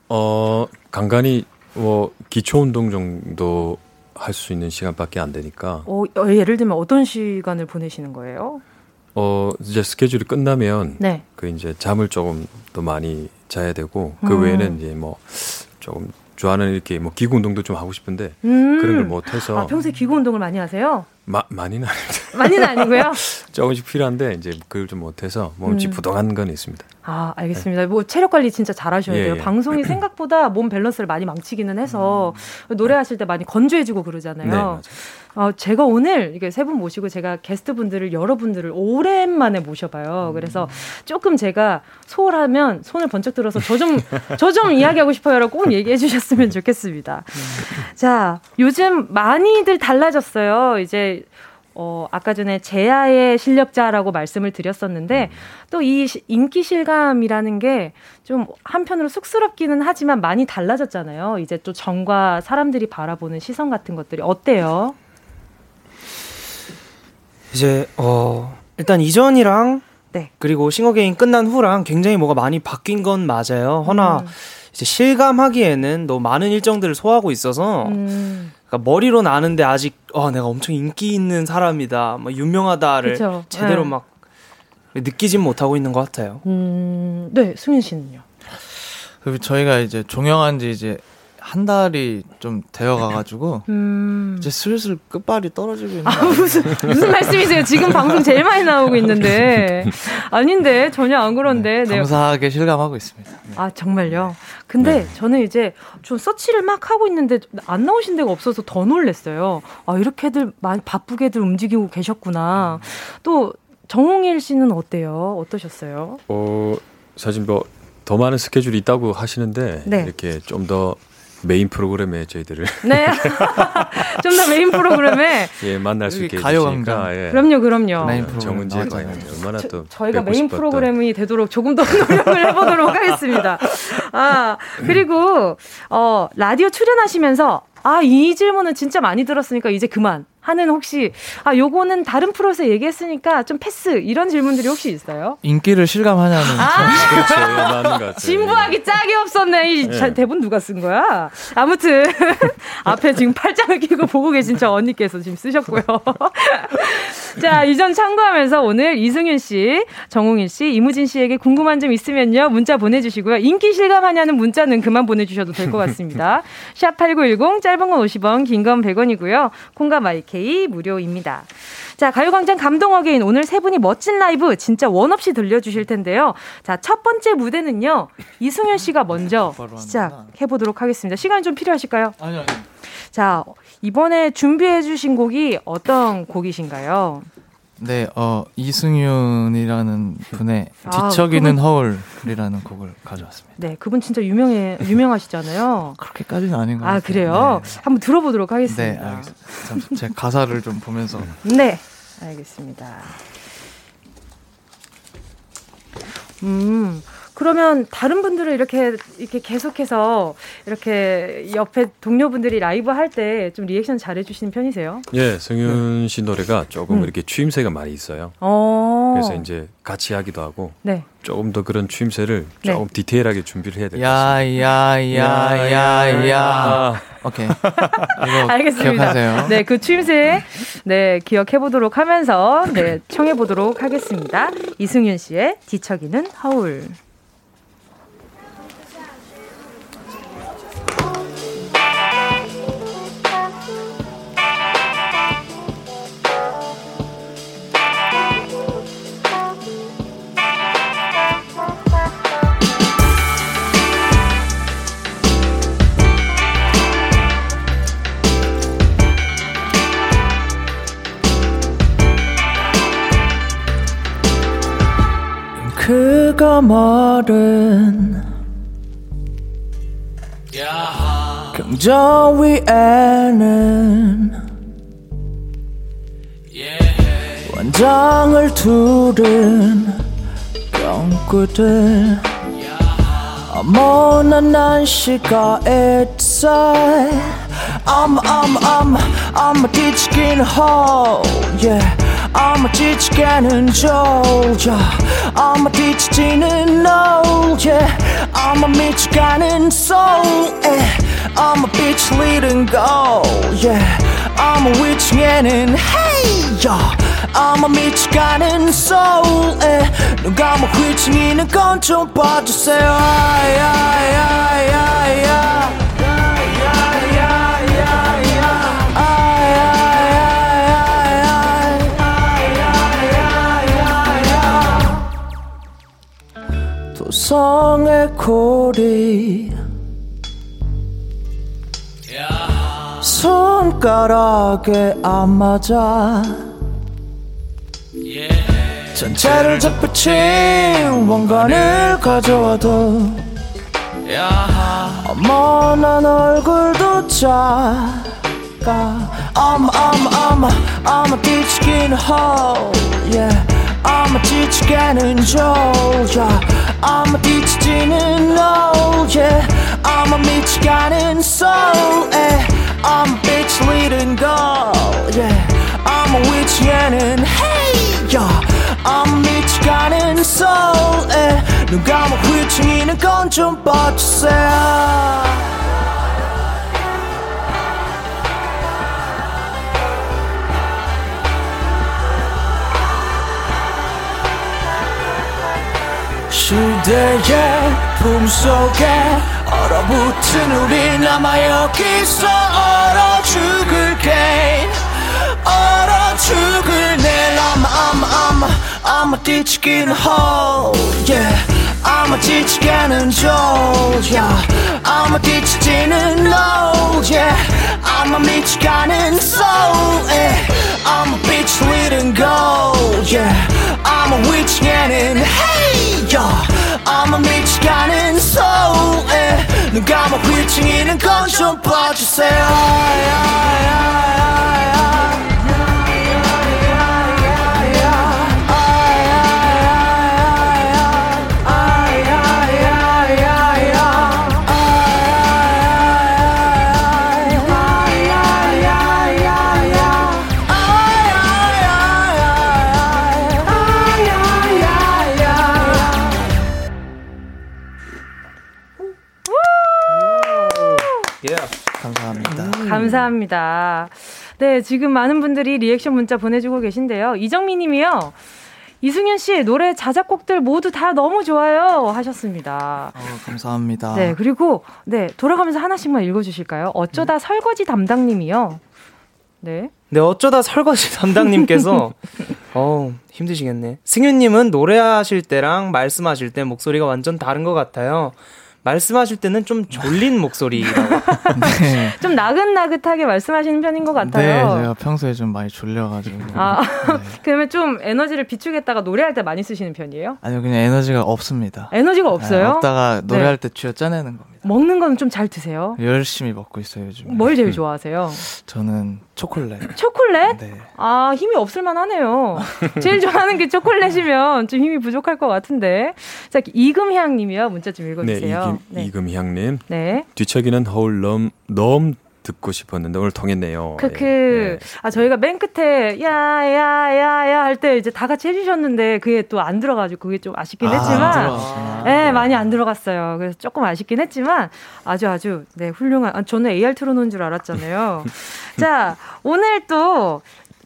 어 간간히 뭐 기초 운동 정도 할 수 있는 시간밖에 안 되니까 어, 어, 예를 들면 어떤 시간을 보내시는 거예요? 어 이제 스케줄이 끝나면 네. 그 이제 잠을 조금 더 많이 자야 되고 그 음. 외에는 이제 뭐 조금 좋아하는 이렇게 뭐 기구 운동도 좀 하고 싶은데 음. 그런 걸 못 해서 아, 평소에 기구 운동을 많이 하세요? 마, 많이는 아닌데 많이는 아니고요. 조금씩 필요한데 이제 그걸 좀 못해서 몸이 음. 부동한 건 있습니다. 아, 알겠습니다. 뭐 체력 관리 진짜 잘하셔야 예, 돼요. 예. 방송이 생각보다 몸 밸런스를 많이 망치기는 해서 노래하실 때 많이 건조해지고 그러잖아요. 네, 맞아요. 어, 제가 오늘 이게 세 분 모시고 제가 게스트 분들을 여러분들을 오랜만에 모셔봐요. 그래서 조금 제가 소홀하면 손을 번쩍 들어서 저 좀 저 좀 이야기하고 싶어요라고 꼭 얘기해 주셨으면 좋겠습니다. 자, 요즘 많이들 달라졌어요. 이제 어, 아까 전에 제야의 실력자라고 말씀을 드렸었는데, 또 이 인기 실감이라는 게 좀 한편으로 쑥스럽기는 하지만 많이 달라졌잖아요. 이제 또 정과 사람들이 바라보는 시선 같은 것들이 어때요? 이제 어 일단 이전이랑 네. 그리고 싱어게임 끝난 후랑 굉장히 뭐가 많이 바뀐 건 맞아요. 허나 음. 이제 실감하기에는 너무 많은 일정들을 소화하고 있어서 음, 그러니까 머리로는 아는데 아직 어 내가 엄청 인기 있는 사람이다, 뭐 유명하다를 그쵸. 제대로 네. 막 느끼진 못하고 있는 것 같아요. 음, 네, 승윤 씨는요? 그리고 저희가 이제 종영한 지 이제 한 달이 좀 되어 가가지고 음. 이제 슬슬 끝발이 떨어지고 있는 아, 무슨, 무슨 말씀이세요? 지금 방송 제일 많이 나오고 있는데. 아닌데, 전혀 안 그런데. 네. 감사하게 실감하고 있습니다. 아, 정말요? 근데 네. 저는 이제 좀 서치를 막 하고 있는데 안 나오신 데가 없어서 더 놀랬어요. 아, 이렇게들 많이 바쁘게들 움직이고 계셨구나. 또, 정홍일 씨는 어때요? 어떠셨어요? 어 사실 뭐 더 많은 스케줄이 있다고 하시는데 네. 이렇게 좀더 메인 프로그램에 저희들을 네. 좀 더 메인 프로그램에. 예 만날 수 있게 가요광장. 해주시니까 예. 그럼요, 그럼요. 메인 프로그램 정은지의 나왔잖아요. 가요 얼마나 또 저희가 메인 싶었던. 프로그램이 되도록 조금 더 노력을 해 보도록 하겠습니다. 아, 그리고, 어, 라디오 출연하시면서, 아, 이 질문은 진짜 많이 들었으니까 이제 그만. 하는 혹시, 아, 요거는 다른 프로에서 얘기했으니까 좀 패스. 이런 질문들이 혹시 있어요? 인기를 실감하냐는 그렇죠 예, 맞는 것 같아요. 진부하기 짝이 없었네. 이 네. 자, 대본 누가 쓴 거야? 아무튼 앞에 지금 팔짱을 끼고 보고 계신 저 언니께서 지금 쓰셨고요. 자, 이전 참고하면서 오늘 이승윤 씨, 정홍일 씨, 이무진 씨에게 궁금한 점 있으면요. 문자 보내주시고요. 인기 실감하냐는 문자는 그만 보내주셔도 될 것 같습니다. 샵 8910 짧은 건 50원, 긴 건 100원이고요. 콩과 My K 무료입니다. 자, 가요광장 감동 again 오늘 세 분이 멋진 라이브 진짜 원 없이 들려주실 텐데요. 자, 첫 번째 무대는요. 이승윤 씨가 먼저 시작해보도록 하겠습니다. 시간이 좀 필요하실까요? 아니요, 아니요. 자, 이번에 준비해주신 곡이 어떤 곡이신가요? 네, 어 이승윤이라는 분의 아, 뒤척이는 그분- 허울 이라는 곡을 가져왔습니다. 네, 그분 진짜 유명해 유명하시잖아요. 그렇게까지는 아닌 것아 같아요. 그래요? 한번 들어보도록 네, 하겠습니다. 네 알겠습니다. 제 가사를 좀 보면서 네, 알겠습니다. 음, 그러면 다른 분들은 이렇게 이렇게 계속해서 이렇게 옆에 동료분들이 라이브 할 때 좀 리액션 잘해 주시는 편이세요? 예, 승윤 씨 노래가 조금 음. 이렇게 추임새가 많이 있어요. 어. 그래서 이제 같이 하기도 하고 네. 조금 더 그런 추임새를 네. 조금 디테일하게 준비를 해야 될 것 같습니다. 야야야야야. 오케이. 이거 알겠습니다. 기억하세요. 네, 그 추임새 네 기억해 보도록 하면서 네 청해 보도록 하겠습니다. 이승윤 씨의 뒤척이는 허울. 그가 말은 경저 위에는 원장을 두른 병구들 어머나 난시가 있어 I'm I'm I'm I'm a 뒤치긴 hole yeah. I'm a 뒤치게는 졸자 I'm a 뒤치지는 no yeah I'm a 미치가는 soul yeah I'm a bitch leading go yeah I'm a 위층에는 hey yeah I'm a 미치가는 soul yeah 누가 뭐 위층이는 건 좀 봐주세요 yeah, yeah, yeah, yeah. 도성의 고리. 손가락에 안 맞아. 전체를 접붙인 왕관을 가져와도 어머 난 얼굴도 작아. I'm I'm I'm I'm a 뒤치긴 hoe yeah. I'm a 뒤치게는 졸자 I'm a 뒤치지는 no yeah I'm a 미치가는 soul yeah I'm a bitch leading go yeah I'm a 위치에는 hey yeah I'm a 미치가는 soul yeah 누가 뭐 위층이는 건 좀 봐주세요 시대의 품속에 얼어붙은 우리 남아 여기서 얼어 죽을게 얼어 죽을래 I'm I'm I'm I'm a 뒤치긴 hoe yeah I'm a 뒤치게는 졸 yeah I'm a 뒤치지는 no yeah I'm a 미치가는 soul yeah I'm a bitch leading go yeah I'm a 위층에는 hey yeah I'm a 미치가는 soul yeah 누가 뭐 위층이는 건좀 봐주세요 yeah, yeah, 감사합니다. 네, 지금 많은 분들이 리액션 문자 보내주고 계신데요. 이정민 님이요. 이승윤 씨 노래 자작곡들 모두 다 너무 좋아요 하셨습니다. 어, 감사합니다. 네, 그리고 네, 돌아가면서 하나씩만 읽어 주실까요? 어쩌다 설거지 담당 님이요. 네. 네, 어쩌다 설거지 담당님께서, 어 힘드시겠네. 승윤님은 노래하실 때랑 말씀하실 때 목소리가 완전 다른 것 같아요. 말씀하실 때는 좀 졸린 목소리라고. 네. 좀 나긋나긋하게 말씀하시는 편인 것 네, 같아요. 제가 평소에 좀 많이 졸려가지고. 아, 그러면 좀 에너지를 비추겠다가 노래할 때 많이 쓰시는 편이에요? 아니요, 그냥 에너지가 없습니다. 에너지가 없어요? 네, 없다가 노래할 네. 때 쥐어 짜내는 겁니다. 먹는 건 좀 잘 드세요? 열심히 먹고 있어요, 요즘. 뭘 제일 좋아하세요? 저는 초콜릿. 초콜릿? 네. 아, 힘이 없을 만하네요. 제일 좋아하는 게 초콜릿이면 좀 힘이 부족할 것 같은데. 자, 이금향 님이요. 문자 좀 네, 읽어주세요. 이금, 이금향 님. 네. 뒤척이는 허울 넘, 넘 듣고 싶었는데 오늘 통했네요. 그, 그, 아, 저희가 맨 끝에, 야, 야, 야, 야 할 때 이제 다 같이 해주셨는데 그게 또 안 들어가지고 그게 좀 아쉽긴 아, 했지만. 안 들어갔구나. 네, 많이 안 들어갔어요. 그래서 조금 아쉽긴 했지만 아주 아주, 네, 훌륭한. 아, 저는 AR 틀어놓은 줄 알았잖아요. 자, 오늘 또,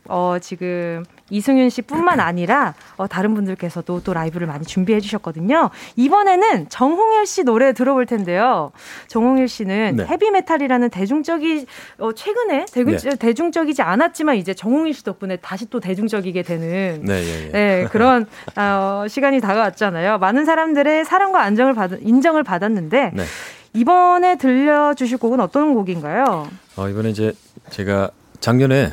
어, 지금 이승윤 씨 뿐만 아니라 어, 다른 분들께서도 또 라이브를 많이 준비해 주셨거든요. 이번에는 정홍일 씨 노래 들어볼 텐데요. 정홍일 씨는 네. 헤비메탈이라는 대중적이 어, 최근에 대중, 네. 대중적이지 않았지만 이제 정홍일 씨 덕분에 다시 또 대중적이게 되는 네, 예, 예. 네, 그런 어, 시간이 다가왔잖아요. 많은 사람들의 사랑과 안정을 받 인정을 받았는데 네. 이번에 들려주실 곡은 어떤 곡인가요? 어, 이번에 이제 제가 작년에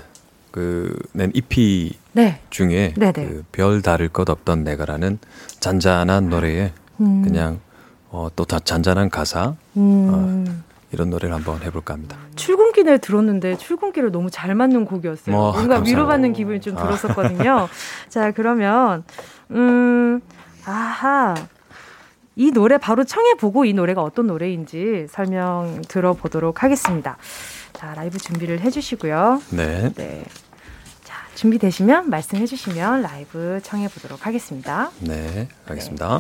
그낸 EP 네. 중에 네네. 그별 다를 것 없던 내가라는 잔잔한 노래에 음. 그냥 어, 또 다 잔잔한 가사 음. 이런 노래를 한번 해볼까 합니다. 출근길에 들었는데 출근길에 너무 잘 맞는 곡이었어요. 어, 뭔가 감사합니다. 위로받는 기분이 좀 아. 들었었거든요. 자, 그러면 음, 아하. 이 노래 바로 청해보고 이 노래가 어떤 노래인지 설명 들어보도록 하겠습니다. 자, 라이브 준비를 해주시고요. 네. 네. 자, 준비되시면 말씀해주시면 라이브 청해보도록 하겠습니다. 네, 알겠습니다.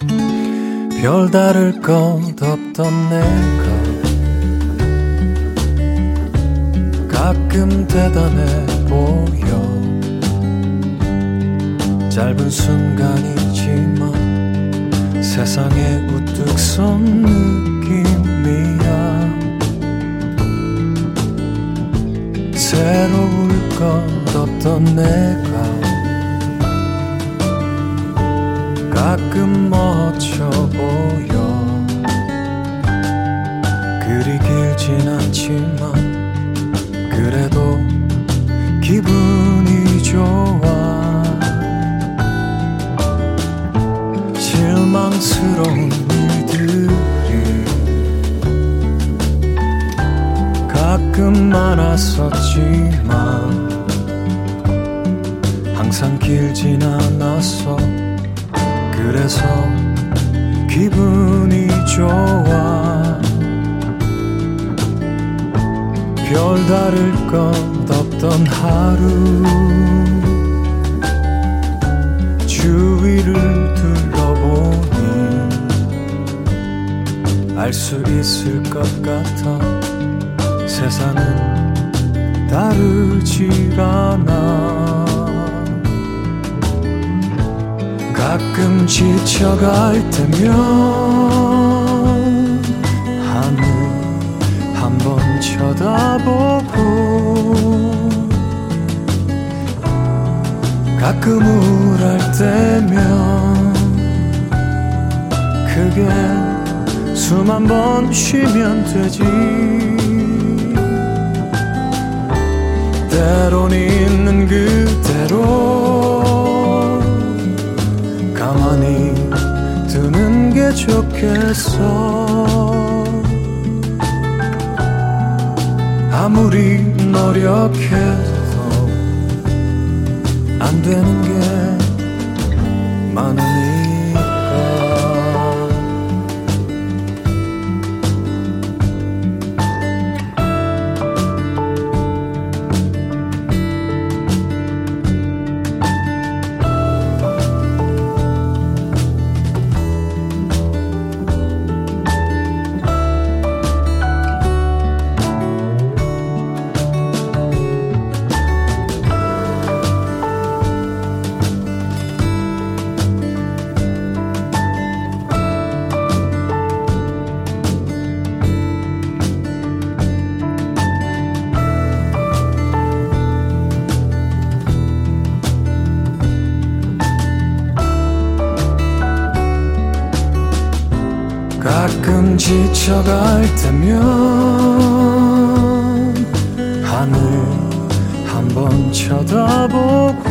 별 다를 것 없던 내가 가끔 대단해 보여 짧은 순간이지만 세상에 우뚝 선 느낌이 새로울 것 없던 내가 가끔 멋져 보여. 그리 길진 않지만 그래도 기분이 좋아. 실망스러운 가끔 많았었지만 항상 길진 않았어 그래서 기분이 좋아. 별 다를 것 없던 하루 주위를 둘러보니 알 수 있을 것 같아 세상은 다르질 않아. 가끔 지쳐갈 때면 하늘 한번 쳐다보고 가끔 우울할 때면 크게 숨 한 번 쉬면 되지 때론 있는 그대로 가만히 두는 게 좋겠어. 아무리 노력해도 안 되는 게 많으니 지쳐갈 때면 하늘 한번 쳐다보고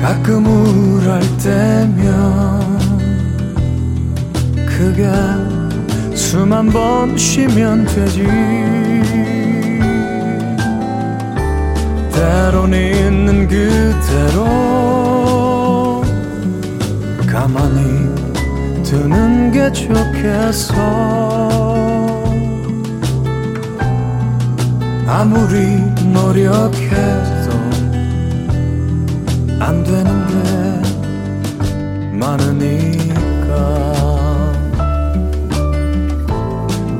가끔 우울할 때면 그게 숨 한 번 쉬면 되지. 때론 있는 그대로 가만히 두는 게 좋겠어. 아무리 노력해도 안 되는 게 많으니까.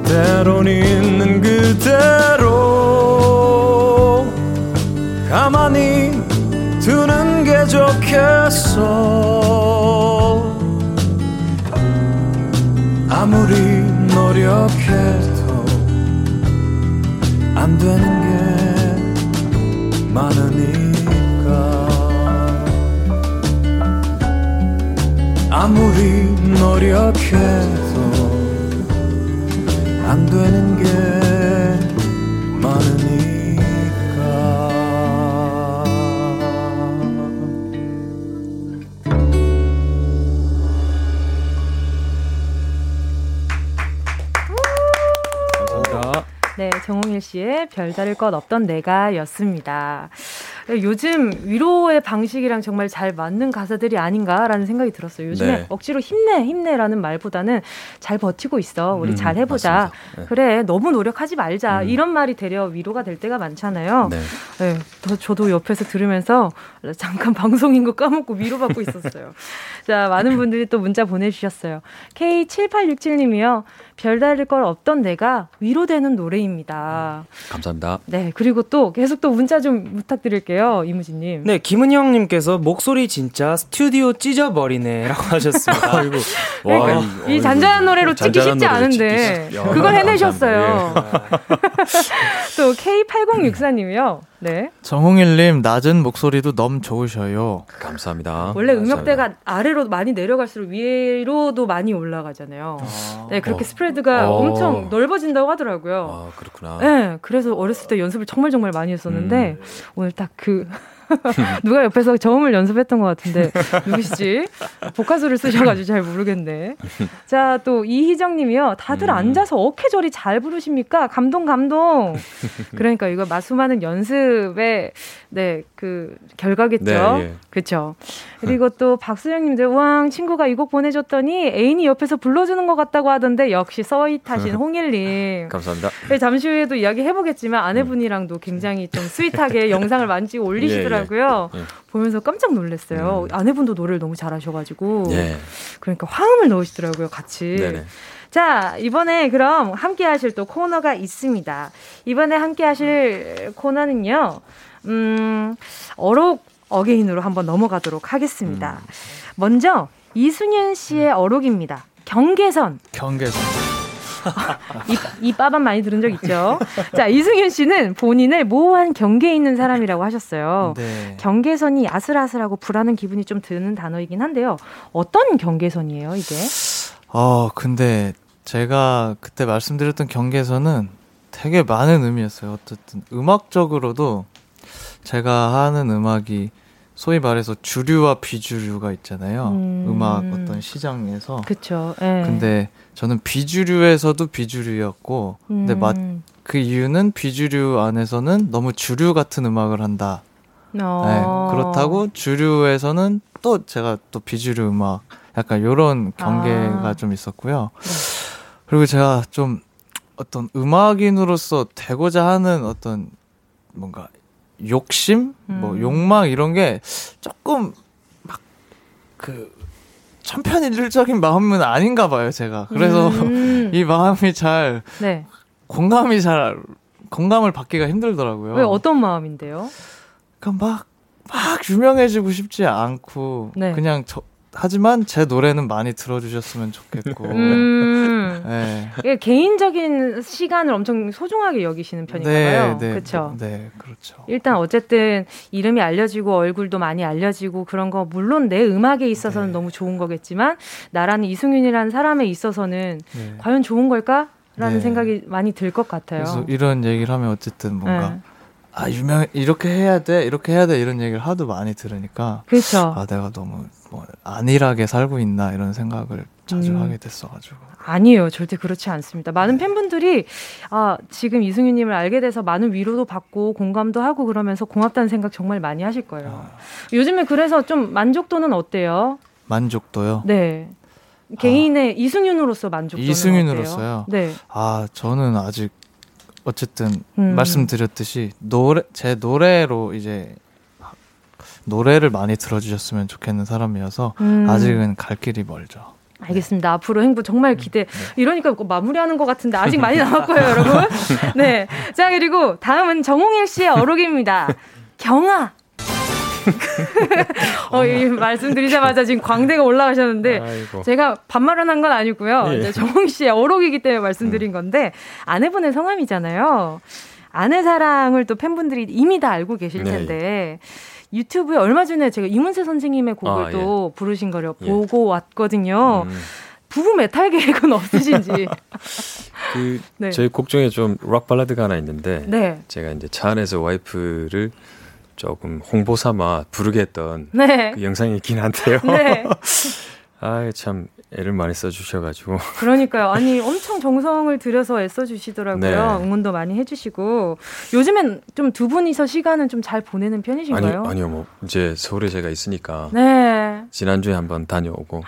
때론 있는 그대로 가만히 두는 게 좋겠어 아무리 노력해도 안 되는 게 많으니까. 아무리 노력해도 네, 정홍일 씨의 별다를 것 없던 내가였습니다. 요즘 위로의 방식이랑 정말 잘 맞는 가사들이 아닌가라는 생각이 들었어요. 요즘에 네. 억지로 힘내, 힘내라는 말보다는 잘 버티고 있어. 우리 음, 잘 해보자. 네. 그래, 너무 노력하지 말자. 음. 이런 말이 되려 위로가 될 때가 많잖아요. 네. 네, 더 저도 옆에서 들으면서 잠깐 방송인 거 까먹고 위로받고 있었어요. 자, 많은 분들이 또 문자 보내주셨어요. K7867님이요. 별다를 것 없던 내가 위로되는 노래입니다. 감사합니다. 네, 그리고 또 계속 또 문자 좀 부탁드릴게요, 이무진님. 네, 김은영님께서 목소리 진짜 스튜디오 찢어버리네라고 하셨습니다. 아이고. 그러니까 와, 이, 이 잔잔한 노래로 찍기 잔잔한 쉽지 않은데 찍기 쉽- 야, 그걸 해내셨어요. 감사합니다. 또 K8064님이요. 네. 정홍일님 낮은 목소리도 너무 좋으셔요. 감사합니다. 원래 감사합니다. 음역대가 아래로 많이 내려갈수록 위로도 많이 올라가잖아요. 네, 그렇게 스프레드가 어. 엄청 넓어진다고 하더라고요. 아, 그렇구나. 네, 그래서 어렸을 때 연습을 정말 정말 많이 했었는데 음. 오늘 딱 그 누가 옆에서 저음을 연습했던 것 같은데 누구시지? 복화술을 쓰셔가지고 잘 모르겠네. 자, 또 이희정님이요. 다들 음. 앉아서 어케저리 잘 부르십니까? 감동 감동. 그러니까 이거 마수많은 연습의 네그 결과겠죠. 네, 예. 그렇죠. 그리고 또 박수영님들 우왕 친구가 이 곡 보내줬더니 애인이 옆에서 불러주는 것 같다고 하던데 역시 서윗하신 홍일님. 감사합니다. 네, 잠시 후에도 이야기 해보겠지만 아내분이랑도 굉장히 좀 스윗하게 영상을 많이 올리시더라고요. 예, 예. 보면서 깜짝 놀랐어요. 아내분도 노래를 너무 잘하셔가지고. 예. 그러니까 화음을 넣으시더라고요, 같이. 네네. 자, 이번에 그럼 함께 하실 또 코너가 있습니다. 이번에 함께 하실 코너는요, 음, 어록 어게인으로 한번 넘어가도록 하겠습니다. 먼저, 이순현 씨의 어록입니다. 경계선. 경계선. 이, 이 빠밤 많이 들은 적 있죠? 자, 이승윤 씨는 본인을 모호한 경계에 있는 사람이라고 하셨어요. 네. 경계선이 아슬아슬하고 불안한 기분이 좀 드는 단어이긴 한데요. 어떤 경계선이에요, 이게? 어, 근데 제가 그때 말씀드렸던 경계선은 되게 많은 의미였어요. 어쨌든 음악적으로도 제가 하는 음악이 소위 말해서 주류와 비주류가 있잖아요. 음. 음. 악 어떤 시장에서. 예. 근데 저는 비주류에서도 비주류였고, 근데 음. 맛, 그 이유는 비주류 안에서는 너무 주류 같은 음악을 한다. 어. 네, 그렇다고 주류에서는 또 제가 또 비주류 음악 약간 요런 경계가 아. 좀 있었고요. 그리고 제가 좀 어떤 음악인으로서 되고자 하는 어떤 뭔가 욕심, 뭐 음. 욕망 이런 게 조금 막 그 천편일률적인 마음은 아닌가 봐요, 제가. 그래서 음. 이 마음이 잘 네. 공감이 잘 공감을 받기가 힘들더라고요. 왜 어떤 마음인데요? 그러니까 막, 막 유명해지고 싶지 않고, 네. 그냥 저, 하지만 제 노래는 많이 들어주셨으면 좋겠고. 음. 네. 예, 개인적인 시간을 엄청 소중하게 여기시는 편인가 봐요. 네, 그렇죠. 네, 그렇죠. 일단 어쨌든 이름이 알려지고 얼굴도 많이 알려지고 그런 거 물론 내 음악에 네. 있어서는 너무 좋은 거겠지만 나라는 이승윤이라는 사람에 있어서는 네. 과연 좋은 걸까라는 네. 생각이 많이 들 것 같아요. 그래서 이런 얘기를 하면 어쨌든 뭔가 네. 아 유명 이렇게 해야 돼 이렇게 해야 돼 이런 얘기를 하도 많이 들으니까 그렇죠. 아 내가 너무 뭐 안일하게 살고 있나 이런 생각을 자주 음. 하게 됐어가지고 아니에요. 절대 그렇지 않습니다. 많은 팬분들이 아, 지금 이승윤님을 알게 돼서 많은 위로도 받고 공감도 하고 그러면서 고맙다는 생각 정말 많이 하실 거예요. 요즘에 그래서 좀 만족도는 어때요? 만족도요. 네. 개인의 이승윤으로서 만족도는 아. 이승윤으로서요. 네. 아 저는 아직 어쨌든 음. 말씀드렸듯이 노래 제 노래로 이제 노래를 많이 들어주셨으면 좋겠는 사람이어서 음. 아직은 갈 길이 멀죠. 알겠습니다. 앞으로 행보 정말 기대. 네. 이러니까 꼭 마무리하는 것 같은데 아직 많이 남았고요, 여러분. 네. 자 그리고 다음은 정홍일 씨의 어록입니다. 경아. 어, 이 말씀드리자마자 지금 광대가 올라가셨는데 아이고. 제가 반말을 한건 아니고요. 예. 이제 정홍일 씨의 어록이기 때문에 말씀드린 건데 아내분의 성함이잖아요. 아내 사랑을 또 팬분들이 이미 다 알고 계실 네. 텐데 유튜브에 얼마 전에 제가 이문세 선생님의 곡을 아, 또 부르신 거를 예. 보고 왔거든요. 음. 부부 메탈 계획은 없으신지. 그 네. 저희 곡 중에 좀 rock 발라드가 하나 있는데 네. 제가 이제 차 안에서 와이프를 조금 홍보 삼아 부르게 했던 네. 그 영상이 있긴 한데요. 네. 아, 참 애를 많이 써 주셔 가지고 그러니까요. 아니 엄청 정성을 들여서 애써 주시더라고요. 네. 응원도 많이 해주시고 요즘엔 좀 두 분이서 시간은 좀 잘 보내는 아니 편이신가요? 아니요 뭐 이제 서울에 제가 있으니까 네. 지난주에 한번 다녀오고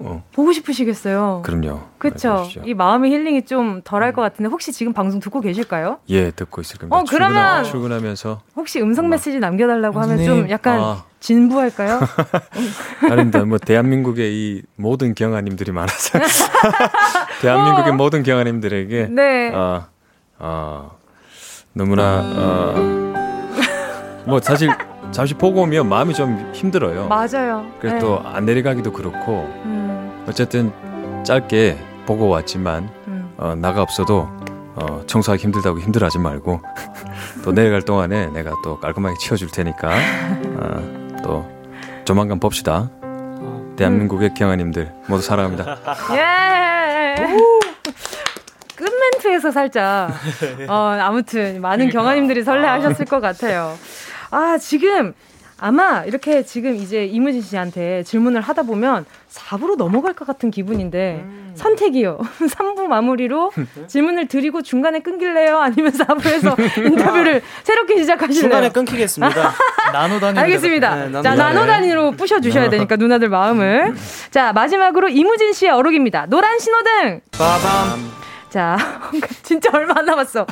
어, 보고 싶으시겠어요. 그럼요. 그렇죠. 이 마음의 힐링이 좀 덜할 것 같은데 혹시 지금 방송 듣고 계실까요? 예, 듣고 있을 겁니다. 어, 그러면- 출근하, 출근하면서 혹시 음성 메시지 남겨달라고 하면 좀 선생님. 약간 아. 진부할까요? 아닙니다. 뭐 대한민국의 이 모든 경아님들이 많아서 대한민국의 모든 경아님들에게 네. 아, 아 너무나 어, 뭐 사실 잠시 보고 오면 마음이 좀 힘들어요. 맞아요. 그래서 네. 또안 내려가기도 그렇고 음, 어쨌든 짧게 보고 왔지만 음. 어, 나가 없어도 어, 청소하기 힘들다고 힘들어하지 말고 또 내려갈 동안에 내가 또 깔끔하게 치워줄 테니까 어, 또 조만간 봅시다. 대한민국의 경아님들 모두 사랑합니다. 예. 끝멘트에서 살짝 어 아무튼 많은 경아님들이 설레하셨을 것 같아요. 아 지금 아마 이렇게 지금 이제 이무진 씨한테 질문을 하다 보면 4부로 넘어갈 것 같은 기분인데 선택이요. 3부 마무리로 질문을 드리고 중간에 끊길래요? 아니면 4부에서 인터뷰를 새롭게 시작하실래요? 중간에 끊기겠습니다. 나노 단위 알겠습니다. 네, 나노 자. 나노 단위로 부셔 주셔야 되니까 누나들 마음을. 자, 마지막으로 이무진 씨의 어록입니다. 노란 신호등! 빠밤. 자, 진짜 얼마 안 남았어.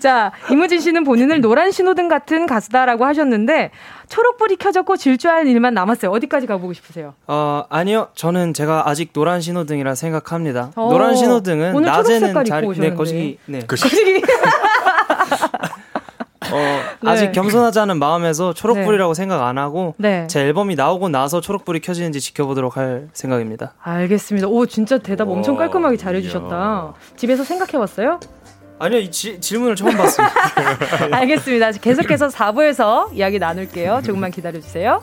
자, 이무진 씨는 본인을 노란 신호등 같은 가수다라고 하셨는데, 초록불이 켜졌고 질주할 일만 남았어요. 어디까지 가보고 싶으세요? 어, 아니요. 저는 제가 아직 노란 신호등이라 생각합니다. 어, 노란 신호등은 낮에는 자리 네. 거시기 네. 거시기. 어, 네. 아직 겸손하자는 마음에서 초록불이라고 생각 안 하고 네. 제 앨범이 나오고 나서 초록불이 켜지는지 지켜보도록 할 생각입니다. 알겠습니다. 오, 진짜 대답 엄청 와, 깔끔하게 잘해주셨다. 집에서 생각해봤어요? 아니요, 이 지- 질문을 처음 봤습니다. 알겠습니다. 계속해서 4부에서 이야기 나눌게요. 조금만 기다려주세요.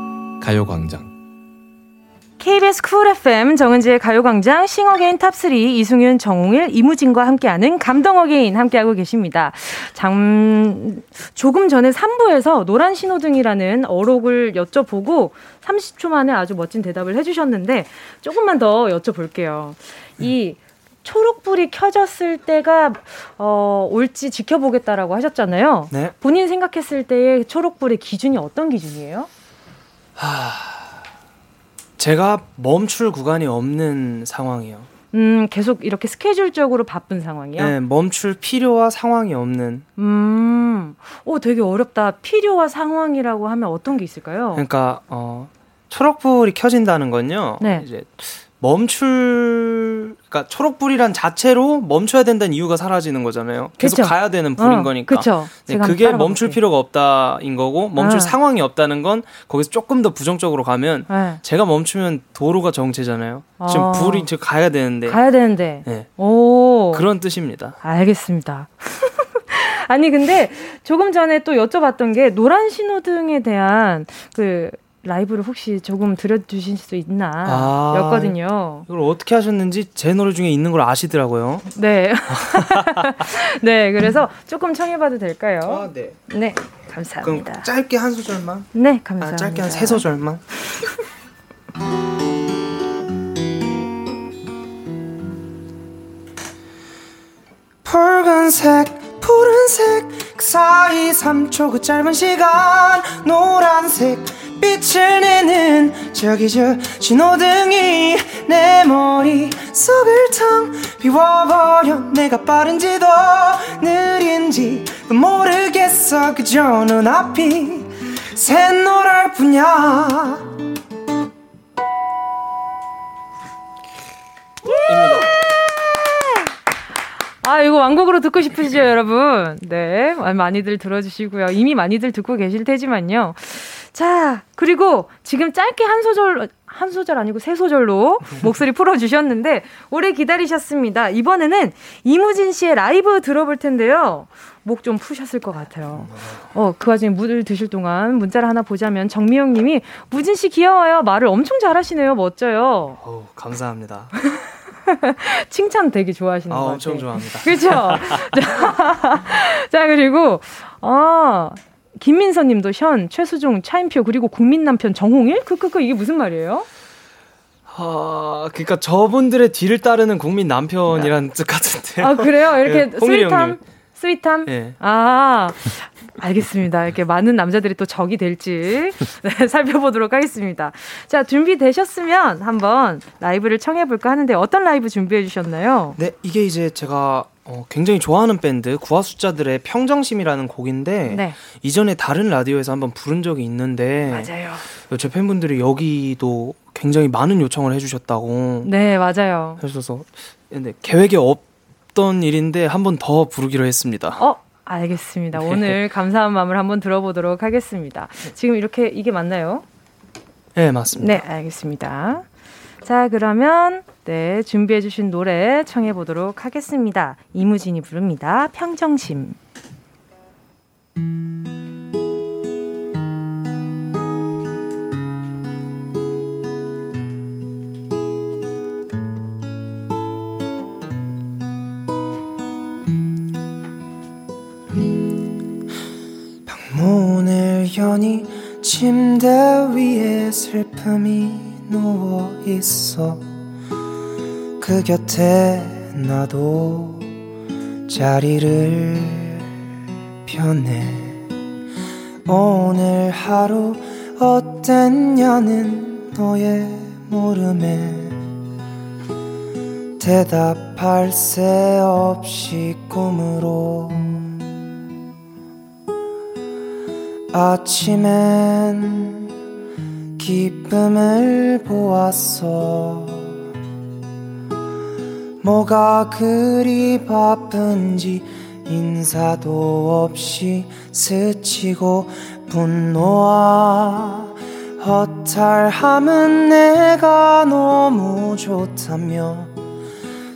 가요광장. KBS Cool FM 정은지의 가요광장 싱어게인 top3 이승윤, 정홍일, 이무진과 함께하는 감동again 함께하고 계십니다. 자, 조금 전에 3부에서 노란 신호등이라는 어록을 여쭤보고 30초 만에 아주 멋진 대답을 해주셨는데 조금만 더 여쭤볼게요. 이 초록불이 켜졌을 때가 어, 올지 지켜보겠다라고 하셨잖아요. 네. 본인 생각했을 때의 초록불의 기준이 어떤 기준이에요? 제가 멈출 구간이 없는 상황이요. 음, 계속 이렇게 스케줄적으로 바쁜 상황이요? 네, 멈출 필요와 상황이 없는. 음, 오, 되게 어렵다. 필요와 상황이라고 하면 어떤 게 있을까요? 그러니까 어, 초록불이 켜진다는 건요. 네. 이제 멈출 그러니까 초록불이란 자체로 멈춰야 된다는 이유가 사라지는 거잖아요. 계속 그쵸. 가야 되는 불인 어, 거니까. 그쵸. 네, 제가 한번 그게 멈출 볼게요. 필요가 없다인 거고 멈출 아. 상황이 없다는 건 거기서 조금 더 부정적으로 가면 네. 제가 멈추면 도로가 정체잖아요. 지금 아. 불이 지금 가야 되는데. 가야 되는데. 네. 오. 그런 뜻입니다. 알겠습니다. 아니 근데 조금 전에 또 여쭤봤던 게 노란 신호등에 대한 그 라이브를 혹시 조금 들려주실 수 있나 아. 였거든요. 이걸 어떻게 하셨는지 제 노래 중에 있는 걸 아시더라고요. 네. 네, 그래서 조금 청해봐도 될까요? 아, 네. 네, 그럼 감사합니다. 짧게 한 소절만. 네, 감사합니다. 아, 짧게 한 세 소절만. 붉은색, 푸른색 그 사이 3초 그 짧은 시간 노란색 빛을 내는 저기 저 신호등이 내 머리 속을 텅 비워버려 내가 빠른지도 느린지도 모르겠어 그저 눈앞이 샛노랄 뿐이야 아, 이거 완곡으로 듣고 싶으시죠, 여러분? 네, 많이들 들어주시고요. 이미 많이들 듣고 계실 테지만요. 자, 그리고 지금 짧게 한 소절, 한 소절 아니고 세 소절로 목소리 풀어주셨는데, 오래 기다리셨습니다. 이번에는 이무진 씨의 라이브 들어볼 텐데요. 목 좀 푸셨을 것 같아요. 어, 그 와중에 물을 드실 동안 문자를 하나 보자면 정미영 님이 무진 씨 귀여워요. 말을 엄청 잘하시네요. 멋져요. 어우, 감사합니다 칭찬 되게 좋아하시는 아, 것 같아요. 엄청 좋아합니다 그렇죠. 자, 자, 그리고 아 김민서 님도 션, 최수종, 차인표 그리고 국민 남편 정홍일? 크크크 이게 무슨 말이에요? 아, 그러니까 저분들의 뒤를 따르는 국민 남편이라는 뜻 같은데. 아, 그래요? 이렇게 네, sweet함? 형님. sweet함? 예. 아, 알겠습니다. 이렇게 많은 남자들이 또 적이 될지 네, 살펴보도록 하겠습니다. 자, 준비되셨으면 한번 라이브를 청해볼까 하는데 어떤 라이브 준비해 주셨나요? 네, 이게 이제 제가 어, 굉장히 좋아하는 밴드 구하숫자들의 평정심이라는 곡인데 네. 이전에 다른 라디오에서 한번 부른 적이 있는데 맞아요. 제 팬분들이 여기도 굉장히 많은 요청을 해주셨다고 네, 맞아요. 하셔서 근데 계획에 없던 일인데 한번 더 부르기로 했습니다. 어, 알겠습니다. 오늘 감사한 마음을 한번 들어보도록 하겠습니다. 지금 이렇게 이게 맞나요? 네, 맞습니다. 네, 알겠습니다. 자, 그러면 네, 준비해 주신 노래 청해 보도록 하겠습니다. 이무진이 부릅니다. 평정심. 여니 침대 위에 슬픔이 누워 있어. 그 곁에 나도 자리를 펴네. 오늘 하루 어땠냐는 너의 물음에 대답할 새 없이 꿈으로 아침엔 기쁨을 보았어. 뭐가 그리 바쁜지 인사도 없이 스치고 분노와 허탈함은 내가 너무 좋다며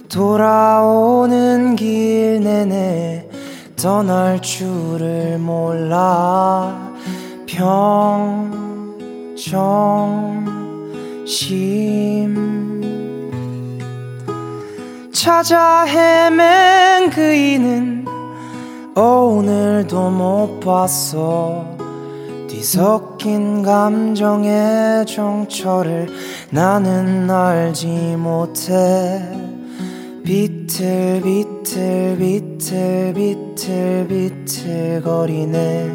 돌아오는 길 내내 떠날 줄을 몰라. 평정심. 찾아 헤맨 그이는 오늘도 못 봤어. 뒤섞인 감정의 정처를 나는 알지 못해 비틀 비틀 비틀 비틀 비틀 거리네.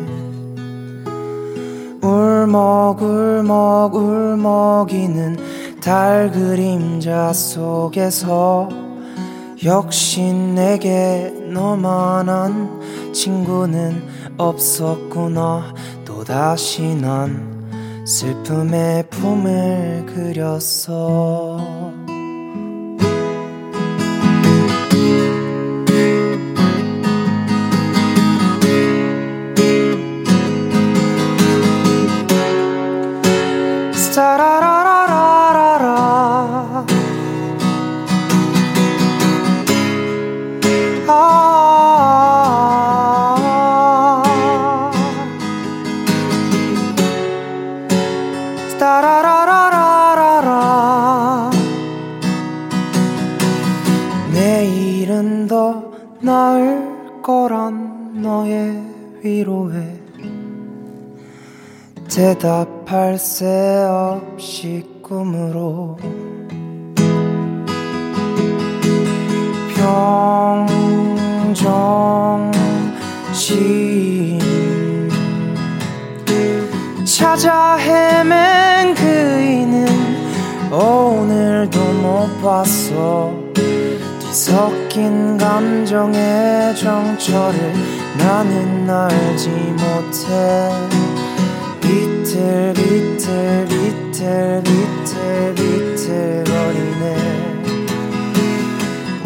울먹 울먹 울먹이는 달 그림자 속에서 역시 내게 너만한 친구는 없었구나. 또다시 난 슬픔의 품을 그렸어 대답할 새 없이 꿈으로 평정심 찾아 헤맨 그이는 오늘도 못 봤어. 뒤섞인 감정의 정처를 나는 알지 못해 비틀 비틀 비틀 비틀 비틀 거리네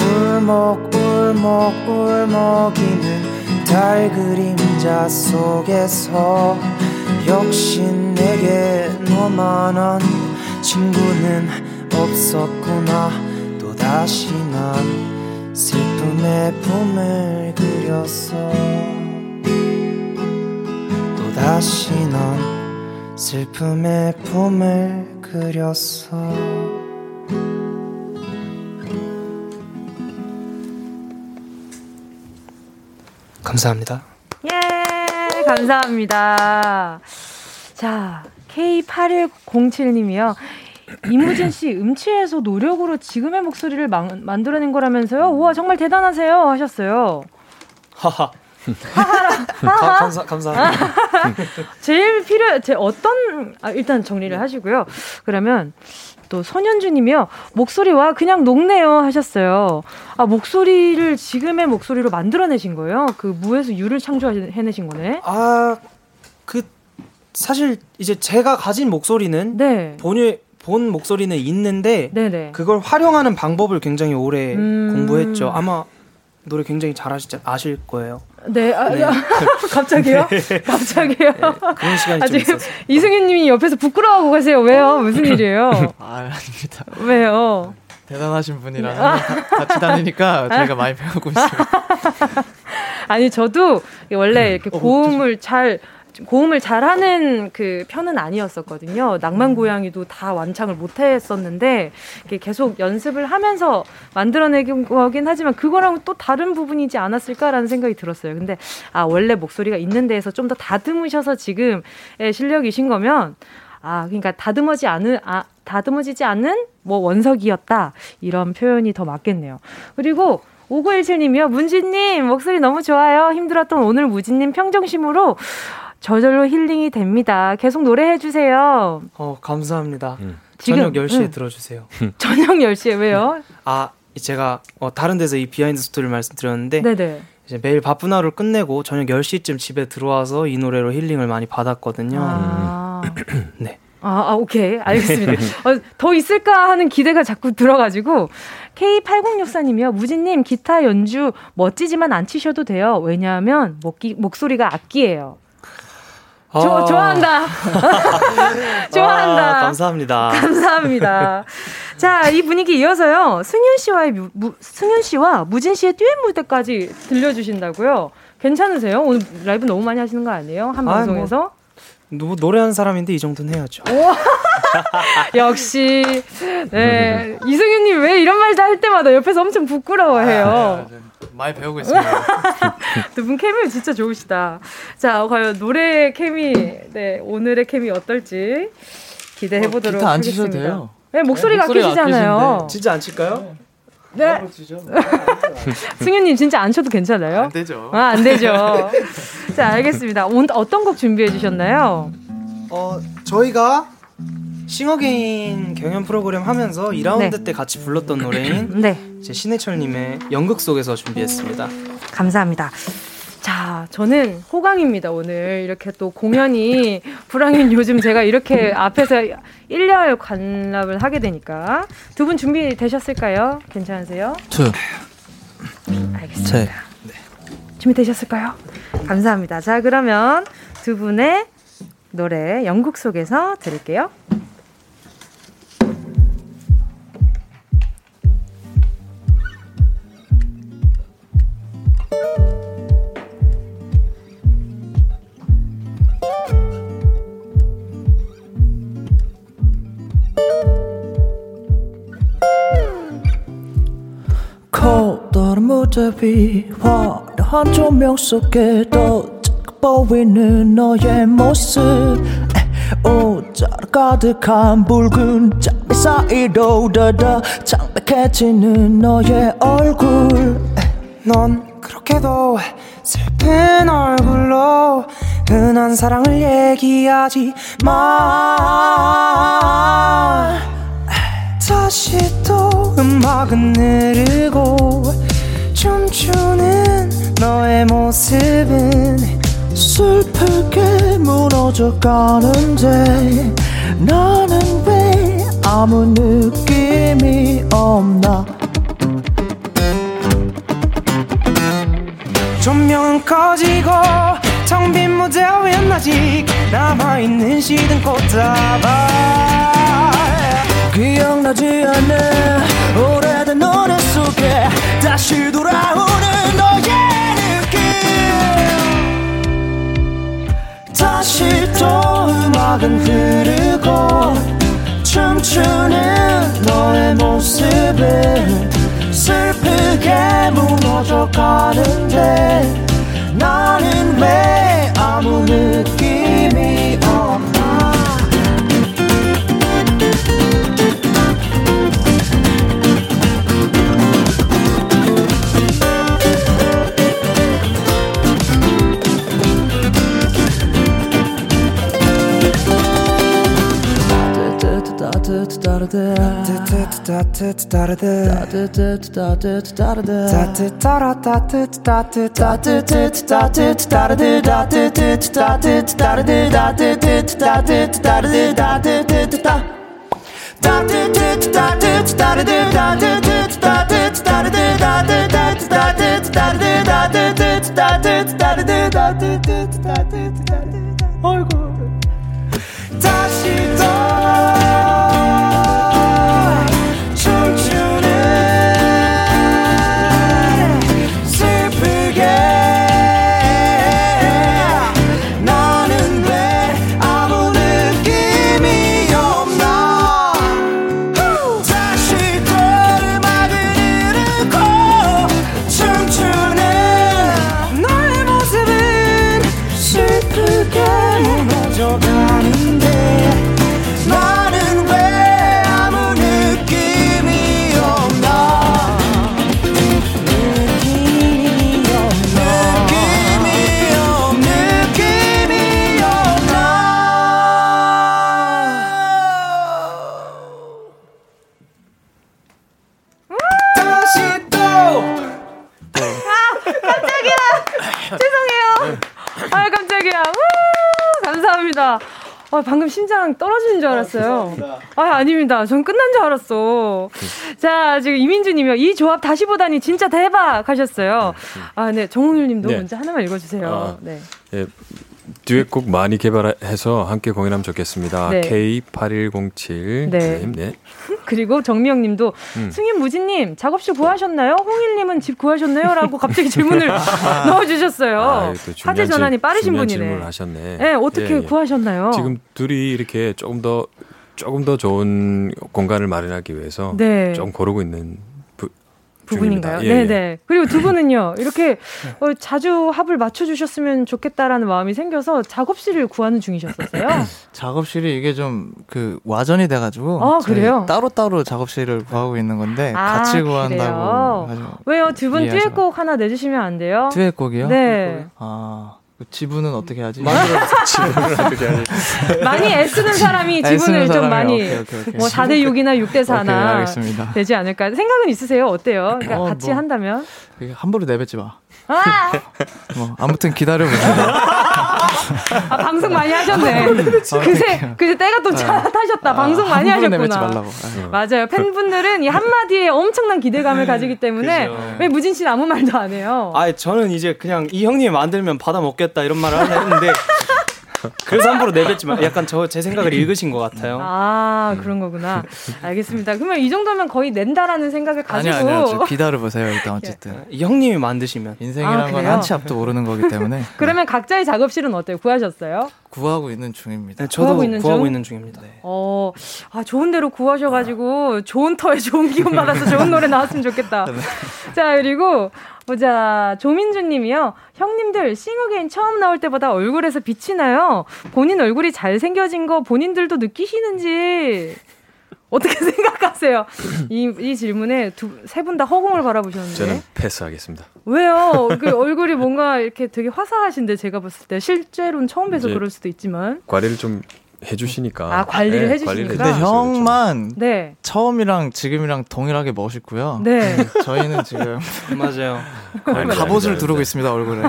울먹 울먹 울먹이는 달 그림자 속에서 역시 내게 너만한 친구는 없었구나 또다시 난 슬픔의 품을 그렸어 또다시 난 슬픔의 품을 그렸어 감사합니다. 예, 감사합니다. 자, K8107님이요. 이무진 씨 음치에서 노력으로 지금의 목소리를 만, 만들어낸 거라면서요? 우와, 정말 대단하세요. 하셨어요. 하하. 가- 감사 감사합니다. 제일 필요, 제 어떤, 아, 일단 정리를 하시고요. 그러면 또 손현주님이요. 목소리와 그냥 녹네요 하셨어요. 아, 목소리를 지금의 목소리로 만들어내신 거예요? 그 무에서 유를 창조해내신 거네? 아, 그 사실 이제 제가 가진 목소리는 네. 본의 본 목소리는 있는데 네네. 그걸 활용하는 방법을 굉장히 오래 음. 공부했죠. 아마 노래 굉장히 잘하시지 아실 거예요. 네, 아, 네. 야, 갑자기요? 네. 갑자기요? 그런 시간이 아, 좀 지금 있었어요. 이승윤 님이 옆에서 부끄러워하고 가세요. 왜요? 무슨 일이에요? 아, 아닙니다. 왜요? 대단하신 분이랑 가- 같이 다니니까 저희가 많이 배우고 있어요. 아니, 저도 원래 이렇게 고음을 잘, 고음을 잘하는 그 편은 아니었었거든요. 낭만 고양이도 다 완창을 못 했었는데, 이렇게 계속 연습을 하면서 만들어내긴 거긴 하지만, 그거랑은 또 다른 부분이지 않았을까라는 생각이 들었어요. 근데, 아, 원래 목소리가 있는 데에서 좀 더 다듬으셔서 지금의 실력이신 거면, 아, 그러니까 다듬어지 않은, 아, 다듬어지지 않은 뭐 원석이었다. 이런 표현이 더 맞겠네요. 그리고 5917님이요. 문진님, 목소리 너무 좋아요. 힘들었던 오늘 무진님 평정심으로 저절로 힐링이 됩니다. 계속 노래해 주세요. 어, 감사합니다. 지금, 저녁 10시에 응. 들어주세요. 저녁 10시에 왜요? 아, 제가 어, 다른 데서 이 behind story를 말씀드렸는데 네네. 이제 매일 바쁜 하루를 끝내고 저녁 10시쯤 집에 들어와서 이 노래로 힐링을 많이 받았거든요. 아. 네. 아, 아, 오케이. 알겠습니다. 어, 더 있을까 하는 기대가 자꾸 들어가지고. K8064님이요. 무진님, 기타 연주 멋지지만 안 치셔도 돼요. 왜냐하면 목기, 목소리가 악기예요. 조, 아. 좋아한다. 좋아한다. 아, 감사합니다. 감사합니다. 자, 이 분위기 이어서요. 승윤 씨와의 무, 무- 승윤 씨와 무진 씨의 듀엣 무대까지 들려주신다고요. 괜찮으세요? 오늘 라이브 너무 많이 하시는 거 아니에요? 한 아이, 방송에서? 노, 노래하는 사람인데 이 정도는 해야죠. 역시 네 이승윤님 왜 이런 말할 때마다 옆에서 엄청 부끄러워해요. 많이 배우고 있습니다. 두 분 케미 진짜 좋으시다. 자 과연 노래 케미 네 오늘의 케미 어떨지 기대해 보도록 기타 안 치셔도 하겠습니다. 네 목소리가 네. 아끼신데. 진짜 안 칠까요? 네. 승윤님 진짜 안 쳐도 괜찮아요? 안 되죠. 아, 안 되죠. 자, 알겠습니다. 오늘 어떤 곡 준비해 주셨나요? 어, 저희가 싱어게인 경연 프로그램 하면서 2라운드 네. 때 같이 불렀던 노래인 네. 제 신해철님의 연극 속에서 준비했습니다. 감사합니다. 자, 저는 호강입니다, 오늘. 이렇게 또 공연이 불황인 요즘 제가 이렇게 앞에서 일렬 관람을 하게 되니까. 두 분 준비되셨을까요? 괜찮으세요? 투. 알겠습니다. 준비되셨을까요? 감사합니다. 자, 그러면 두 분의 노래 연극 속에서 들을게요. 위 화려한 조명 속에 더 작아 보이는 너의 모습. 에, 옷자락 가득한 붉은 장미 사이로 더더 창백해지는 너의 얼굴. 넌 그렇게도 슬픈 얼굴로 흔한 사랑을 얘기하지 마. 다시 또 음악은 흐르고 춤추는 너의 모습은 슬프게 무너져 가는데 나는 왜 아무 느낌이 없나? 조명은 꺼지고 텅 빈 무대 위엔 아직 남아있는 시든 꽃다발 기억나지 않는 오래된 노래 속에 다시 돌아오는 너의 느낌? 다시 또 음악은 흐르고 춤추는 너의 모습은 슬프게 무너져 가는데 나는 왜 아무 느낌 따르듯 따뜻 따뜻 따르듯 따뜻 따뜻 따르듯 따뜻 따라 따뜻 따뜻 따뜻 따뜻 따르듯 따뜻 따뜻 따르듯 따뜻 따뜻 따르듯 따뜻 따 따뜻 따뜻 따르듯 따뜻 따뜻 따르듯 따뜻 따뜻 따르듯 따뜻 따뜻 따르듯 따뜻 따뜻 따르듯 전 끝난 줄 알았어. 자, 지금 이민주님이요. 이 조합 다시 보다니 진짜 대박 하셨어요. 아, 네. 정훈일 님도 네. 먼저 하나만 읽어주세요. 아, 네. 예, 듀엣곡 많이 개발해서 함께 공연하면 좋겠습니다. 네. K8107님. 네. 네. 그리고 정미영 님도 음. 승인 무진님 작업실 구하셨나요? 홍일 님은 집 구하셨나요? 라고 갑자기 질문을 넣어주셨어요. 아, 또 중요한 화제 전환이 질- 빠르신 분이네. 질문을 하셨네. 네, 어떻게 예, 예. 구하셨나요? 지금 둘이 이렇게 조금 더 조금 더 좋은 공간을 마련하기 위해서 네. 좀 고르고 있는 부- 부분인가요? 중입니다. 예, 네네. 그리고 두 분은요, 이렇게 어, 자주 합을 맞춰주셨으면 좋겠다라는 마음이 생겨서 작업실을 구하는 중이셨었어요. 작업실이 이게 좀 그 와전이 돼가지고 아, 그래요? 따로 따로 작업실을 구하고 있는 건데 아, 같이 그래요? 구한다고 왜요? 두 분 듀엣곡 하나 내주시면 안 돼요? 듀엣곡이요? 네. 아, 그 지분은 어떻게 하지? 지분을 어떻게 하지? 많이 애쓰는 사람이 지분을 좀 많이 오케이, 오케이, 오케이. 뭐 4대 6이나 6대 4나 오케이, 알겠습니다. 되지 않을까 생각은 있으세요? 어때요? 그러니까 어, 같이 뭐. 한다면? 함부로 내뱉지 마. 아! 뭐 아무튼 기다려 보세요. 아, 방송 많이 하셨네. 그새 그새 때가 또 차, 타셨다. 방송 많이 하셨구나. 말라고. 예. 맞아요. 팬분들은 이 한마디에 엄청난 기대감을 가지기 때문에 그죠. 왜 무진 씨는 아무 말도 안 해요? 아, 저는 이제 그냥 이 형님이 만들면 받아 먹겠다 이런 말을 하려 했는데 그래서 함부로 내뱉지만 약간 저 제 생각을 읽으신 것 같아요. 아, 그런 거구나. 알겠습니다. 그러면 이 정도면 거의 낸다라는 생각을 아니 가지고 아니요. 저 기다려 보세요. 일단 어쨌든 이 형님이 만드시면 인생이란 아, 건 그래요? 한치 앞도 모르는 거기 때문에 그러면 각자의 작업실은 어때요? 구하셨어요? 구하고 있는 중입니다. 네, 저도 구하고 있는 구하고 중? 있는 중입니다. 어, 아, 좋은 대로 구하셔가지고, 좋은 터에 좋은 기운 받아서 좋은 노래 나왔으면 좋겠다. 자, 그리고, 보자, 조민주 님이요. 형님들, 싱어게인 처음 나올 때보다 얼굴에서 빛이 나요. 본인 얼굴이 잘생겨진 거 본인들도 느끼시는지, 어떻게 생각하세요? 이, 이 질문에 두, 세 분 다 허공을 바라보셨는데. 저는 패스하겠습니다. 왜요? 그 얼굴이 뭔가 이렇게 되게 화사하신데, 제가 봤을 때. 실제로는 처음 뵈서 이제 그럴 수도 있지만. 관리를 좀 해주시니까. 아, 관리를 해주시니까. 관리를 근데 형만 네. 처음이랑 지금이랑 동일하게 멋있고요. 네. 저희는 지금 맞아요. 갑옷을 두르고. 있습니다 얼굴에.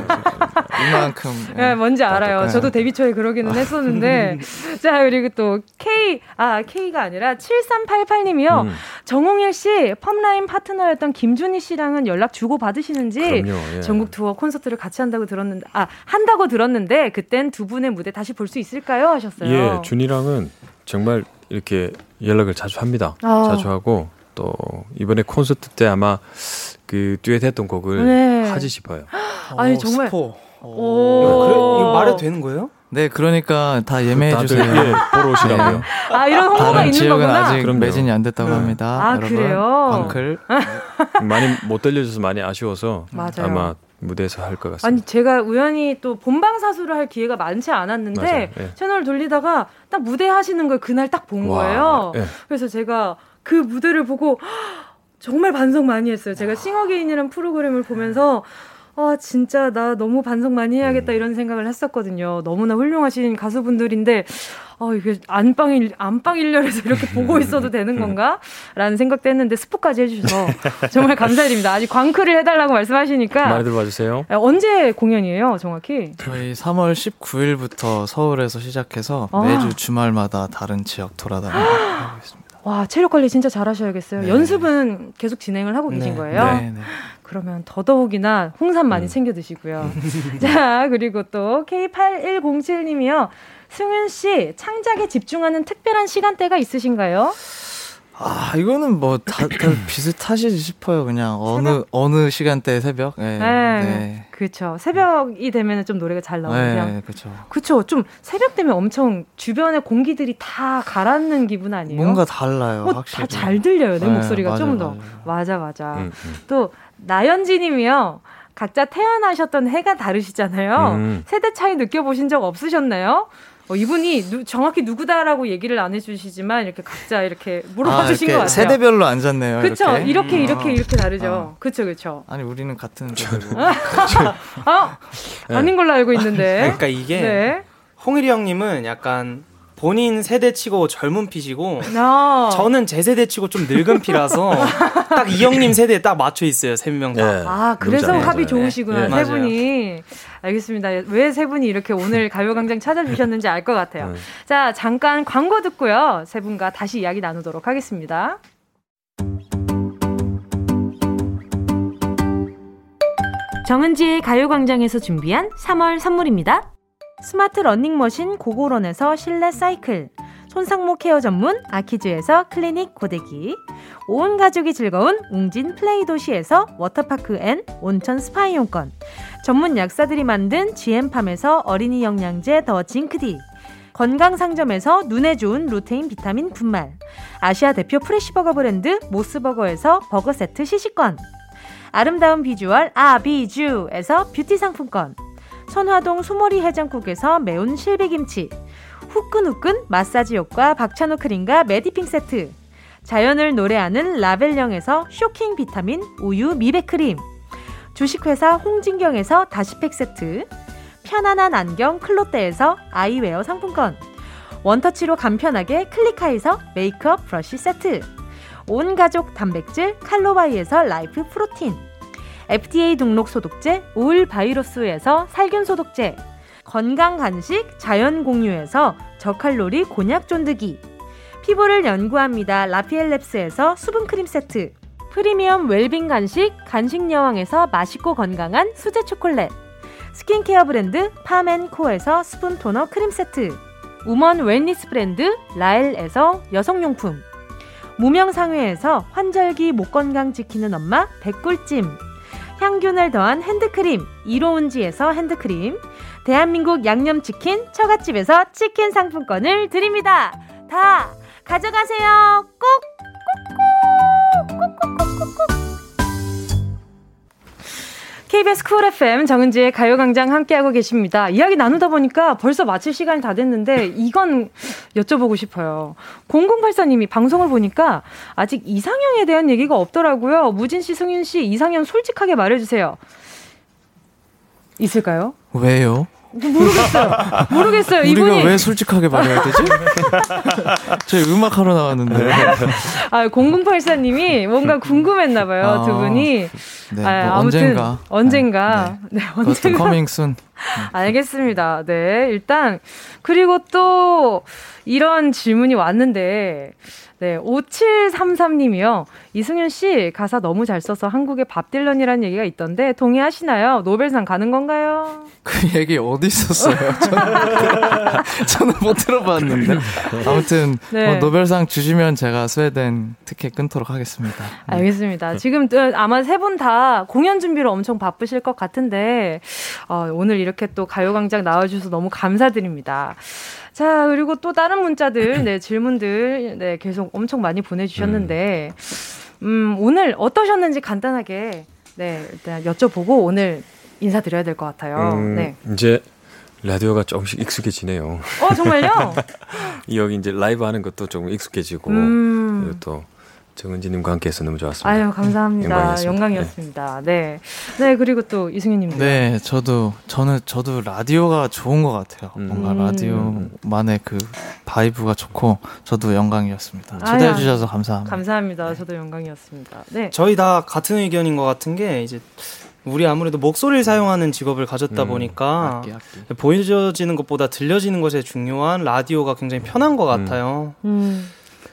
이만큼. 네, 뭔지 알아요. 네. 저도 데뷔 초에 그러기는 했었는데. 자, 그리고 또 K, 아, K가 아니라 7388님이요. 음. 정홍일 씨, 펌라인 파트너였던 김준희 씨랑은 연락 주고 받으시는지. 그럼요, 예. 전국 투어 콘서트를 같이 한다고 들었는데, 아, 한다고 들었는데, 그땐 두 분의 무대 다시 볼 수 있을까요? 하셨어요. 예, 준이랑은 정말 이렇게 연락을 자주 합니다. 아. 자주 하고 또 이번에 콘서트 때 아마 그 듀엣 했던 곡을 네. 하지 싶어요. 아니, 오, 정말. 스포. 오. 그래, 이거 말해도 되는 거예요? 네, 그러니까 다 예매해 다들 주세요. 네. 예, 보러 오시라고요. 아, 이런 홍보가 다른 있는 지역은 거구나. 아직 그럼요. 매진이 안 됐다고 합니다. 아, 여러분. 그래요? 방클. 많이 못 들려줘서 많이 아쉬워서 맞아요. 아마 무대에서 할 것 같습니다. 아니 제가 우연히 또 본방사수를 할 기회가 많지 않았는데. 예. 채널 돌리다가 딱 무대 하시는 걸 그날 딱본 와, 거예요. 예. 그래서 제가 그 무대를 보고 정말 반성 많이 했어요. 제가 싱어게인이라는 프로그램을 보면서 아 진짜 나 너무 반성 많이 해야겠다 음. 이런 생각을 했었거든요. 너무나 훌륭하신 가수분들인데 아 이게 안방 일 안방 일렬에서 이렇게 보고 있어도 되는 건가?라는 생각도 했는데 스포까지 해주셔서 정말 감사드립니다. 아직 광크를 해달라고 말씀하시니까 많이들 봐주세요. 아, 언제 공연이에요, 정확히? 저희 3월 19일부터 서울에서 시작해서 아. 매주 주말마다 다른 지역 돌아다니고 하고 있습니다. 와, 체력 관리 진짜 잘하셔야겠어요. 네. 연습은 계속 진행을 하고 계신 네. 거예요? 네, 네. 그러면 더더욱이나 홍삼 음. 많이 챙겨 드시고요. 자, 그리고 또 K8107님이요. 승윤 씨, 창작에 집중하는 특별한 시간대가 있으신가요? 아, 이거는 뭐 다, 다 비슷하시지 싶어요. 그냥 어느 어느 시간대 새벽. 네. 네. 네. 그렇죠. 새벽이 되면 좀 노래가 잘 나오죠. 네, 그렇죠. 그렇죠. 좀 새벽 되면 엄청 주변의 공기들이 다 가라앉는 기분 아니에요? 뭔가 달라요, 어, 확실히. 다잘 들려요. 내 네, 목소리가 맞아요, 좀 더. 맞아요. 맞아, 맞아. 음, 음. 또 나연지님이요. 각자 태어나셨던 해가 다르시잖아요. 음. 세대 차이 느껴보신 적 없으셨나요? 어, 이분이 누- 정확히 누구다라고 얘기를 안 해주시지만 이렇게 각자 이렇게 물어봐 아, 주신 이렇게 것 같아요. 세대별로 앉았네요. 그쵸? 이렇게, 이렇게 이렇게 음. 이렇게, 다르죠. 어. 그쵸 그쵸. 아니 우리는 같은 세대고. 아 아닌 걸로 알고 있는데. 그러니까 이게 네. 홍일이 형님은 약간 본인 세대치고 젊은 피시고 아. 저는 제 세대치고 좀 늙은 피라서 딱 이 형님 세대에 딱 맞춰 있어요 세 명 다. 예. 아, 그래서 잘 합이 맞아요. 좋으시구나, 예. 세 맞아요. 분이. 알겠습니다. 왜 세 분이 이렇게 오늘 가요광장 찾아주셨는지 알 것 같아요. 음. 자, 잠깐 광고 듣고요. 세 분과 다시 이야기 나누도록 하겠습니다. 정은지의 가요광장에서 준비한 3월 선물입니다. 스마트 러닝머신 고고런에서 실내 사이클, 손상모 케어 전문 아키즈에서 클리닉 고데기, 온 가족이 즐거운 웅진 플레이 도시에서 워터파크 and 온천 스파 이용권, 전문 약사들이 만든 GM팜에서 어린이 영양제 더 징크디, 건강 상점에서 눈에 좋은 루테인 비타민 분말, 아시아 대표 fresh버거 브랜드 모스버거에서 버거 세트 시식권, 아름다운 비주얼 아비주에서 뷰티 상품권. 선화동 수모리 해장국에서 매운 실비김치. 후끈후끈 마사지 효과 박찬호 크림과 메디핑 세트. 자연을 노래하는 라벨령에서 쇼킹 비타민 우유 미백 크림 주식회사 홍진경에서 다시팩 세트 편안한 안경 클로떼에서 아이웨어 상품권 원터치로 간편하게 클리카에서 메이크업 브러쉬 세트 온 가족 단백질 칼로바이에서 라이프 프로틴 FDA 등록 소독제 올 바이러스에서 살균 소독제 건강 간식 자연 공유에서 저칼로리 곤약 쫀득이 피부를 연구합니다. 라피엘랩스에서 수분 크림 세트 프리미엄 웰빙 간식 간식 여왕에서 맛있고 건강한 수제 초콜릿. 스킨케어 브랜드 파멘코에서 스푼 토너 크림 세트. woman wellness 브랜드 라엘에서 여성용품. 무명상회에서 환절기 목 건강 지키는 엄마 백꿀찜. 향균을 더한 핸드크림 이로운지에서 핸드크림. 대한민국 양념치킨 처갓집에서 치킨 상품권을 드립니다. 다 가져가세요. 꼭 KBS 쿨 FM 정은지의 가요광장 함께하고 계십니다. 이야기 나누다 보니까 벌써 마칠 시간이 다 됐는데 이건 여쭤보고 싶어요. 0084님이 방송을 보니까 아직 이상형에 대한 얘기가 없더라고요. 무진 씨, 승윤 씨, 이상형 솔직하게 말해주세요. 있을까요? 왜요? 모르겠어요. 모르겠어요. 우리가 이분이 왜 솔직하게 말해야 되지? 저희 음악 하러 나왔는데. 아, 0084님이 뭔가 궁금했나봐요, 아, 두 분이. 네, 아, 뭐 아무튼 언젠가. 언젠가. 네, 언젠가. coming soon. 알겠습니다. 네, 일단 그리고 또 이런 질문이 왔는데 네, 5733님이요. 이승윤 씨 가사 너무 잘 써서 한국의 밥 딜런이라는 얘기가 있던데 동의하시나요? 노벨상 가는 건가요? 그 얘기 어디 있었어요? 저는, 저는 못 들어봤는데. 아무튼 네. 뭐 노벨상 주시면 제가 스웨덴 티켓 끊도록 하겠습니다. 알겠습니다. 지금 또 아마 세 분 다 공연 준비로 엄청 바쁘실 것 같은데 어, 오늘 이렇게 또 가요광장 나와주셔서 너무 감사드립니다. 자 그리고 또 다른 문자들, 네 질문들, 네 계속 엄청 많이 보내주셨는데 음 오늘 어떠셨는지 간단하게 네 일단 여쭤보고 오늘 인사드려야 될 것 같아요. 음, 네. 이제 라디오가 조금씩 익숙해지네요. 어 정말요? 여기 이제 라이브 하는 것도 조금 익숙해지고 음. 또 정은지님과 함께해서 너무 좋았습니다. 아유 감사합니다. 영광이었습니다. 영광이었습니다. 네. 네 그리고 또 이승윤님도. 네, 저도 저는 저도 라디오가 좋은 것 같아요. 뭔가 음. 라디오만의 그 vibe가 좋고 저도 영광이었습니다. 아유, 초대해 주셔서 감사합니다. 감사합니다. 저도 영광이었습니다. 네. 저희 다 같은 의견인 것 같은 게 이제 우리 아무래도 목소리를 사용하는 직업을 가졌다 음, 보니까 악기, 악기. 보여지는 것보다 들려지는 것에 중요한 라디오가 굉장히 편한 것 같아요. 음.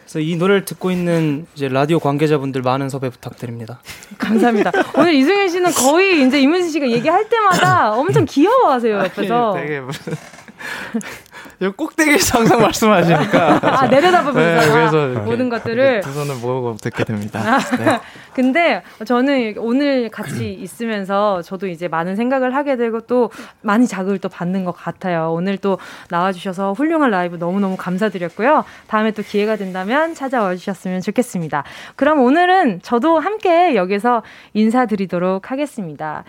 그래서 이 노래를 듣고 있는 이제 라디오 관계자분들 많은 섭외 부탁드립니다. 감사합니다. 오늘 이승윤 씨는 거의 이제 이문세 씨가 얘기할 때마다 엄청 귀여워하세요 옆에서. 되게 무슨 여기 꼭대기에서 항상 말씀하시니까 아 내려다보면서 네, 아, 그래서 이렇게 모든 것들을. 두 손을 모으고 듣게 됩니다. 아, 네. 근데 저는 오늘 같이 있으면서 저도 이제 많은 생각을 하게 되고 또 많이 자극을 또 받는 것 같아요. 오늘 또 나와주셔서 훌륭한 라이브 너무너무 감사드렸고요. 다음에 또 기회가 된다면 찾아와 주셨으면 좋겠습니다. 그럼 오늘은 저도 함께 여기서 인사드리도록 하겠습니다.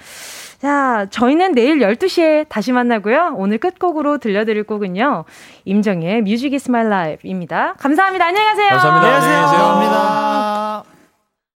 자, 저희는 내일 12시에 다시 만나고요. 오늘 끝곡으로 들려드릴 곡은요. 임정희의 뮤직 is my life입니다. 감사합니다. 안녕히 가세요. 감사합니다. 안녕히 계세요. 감사합니다.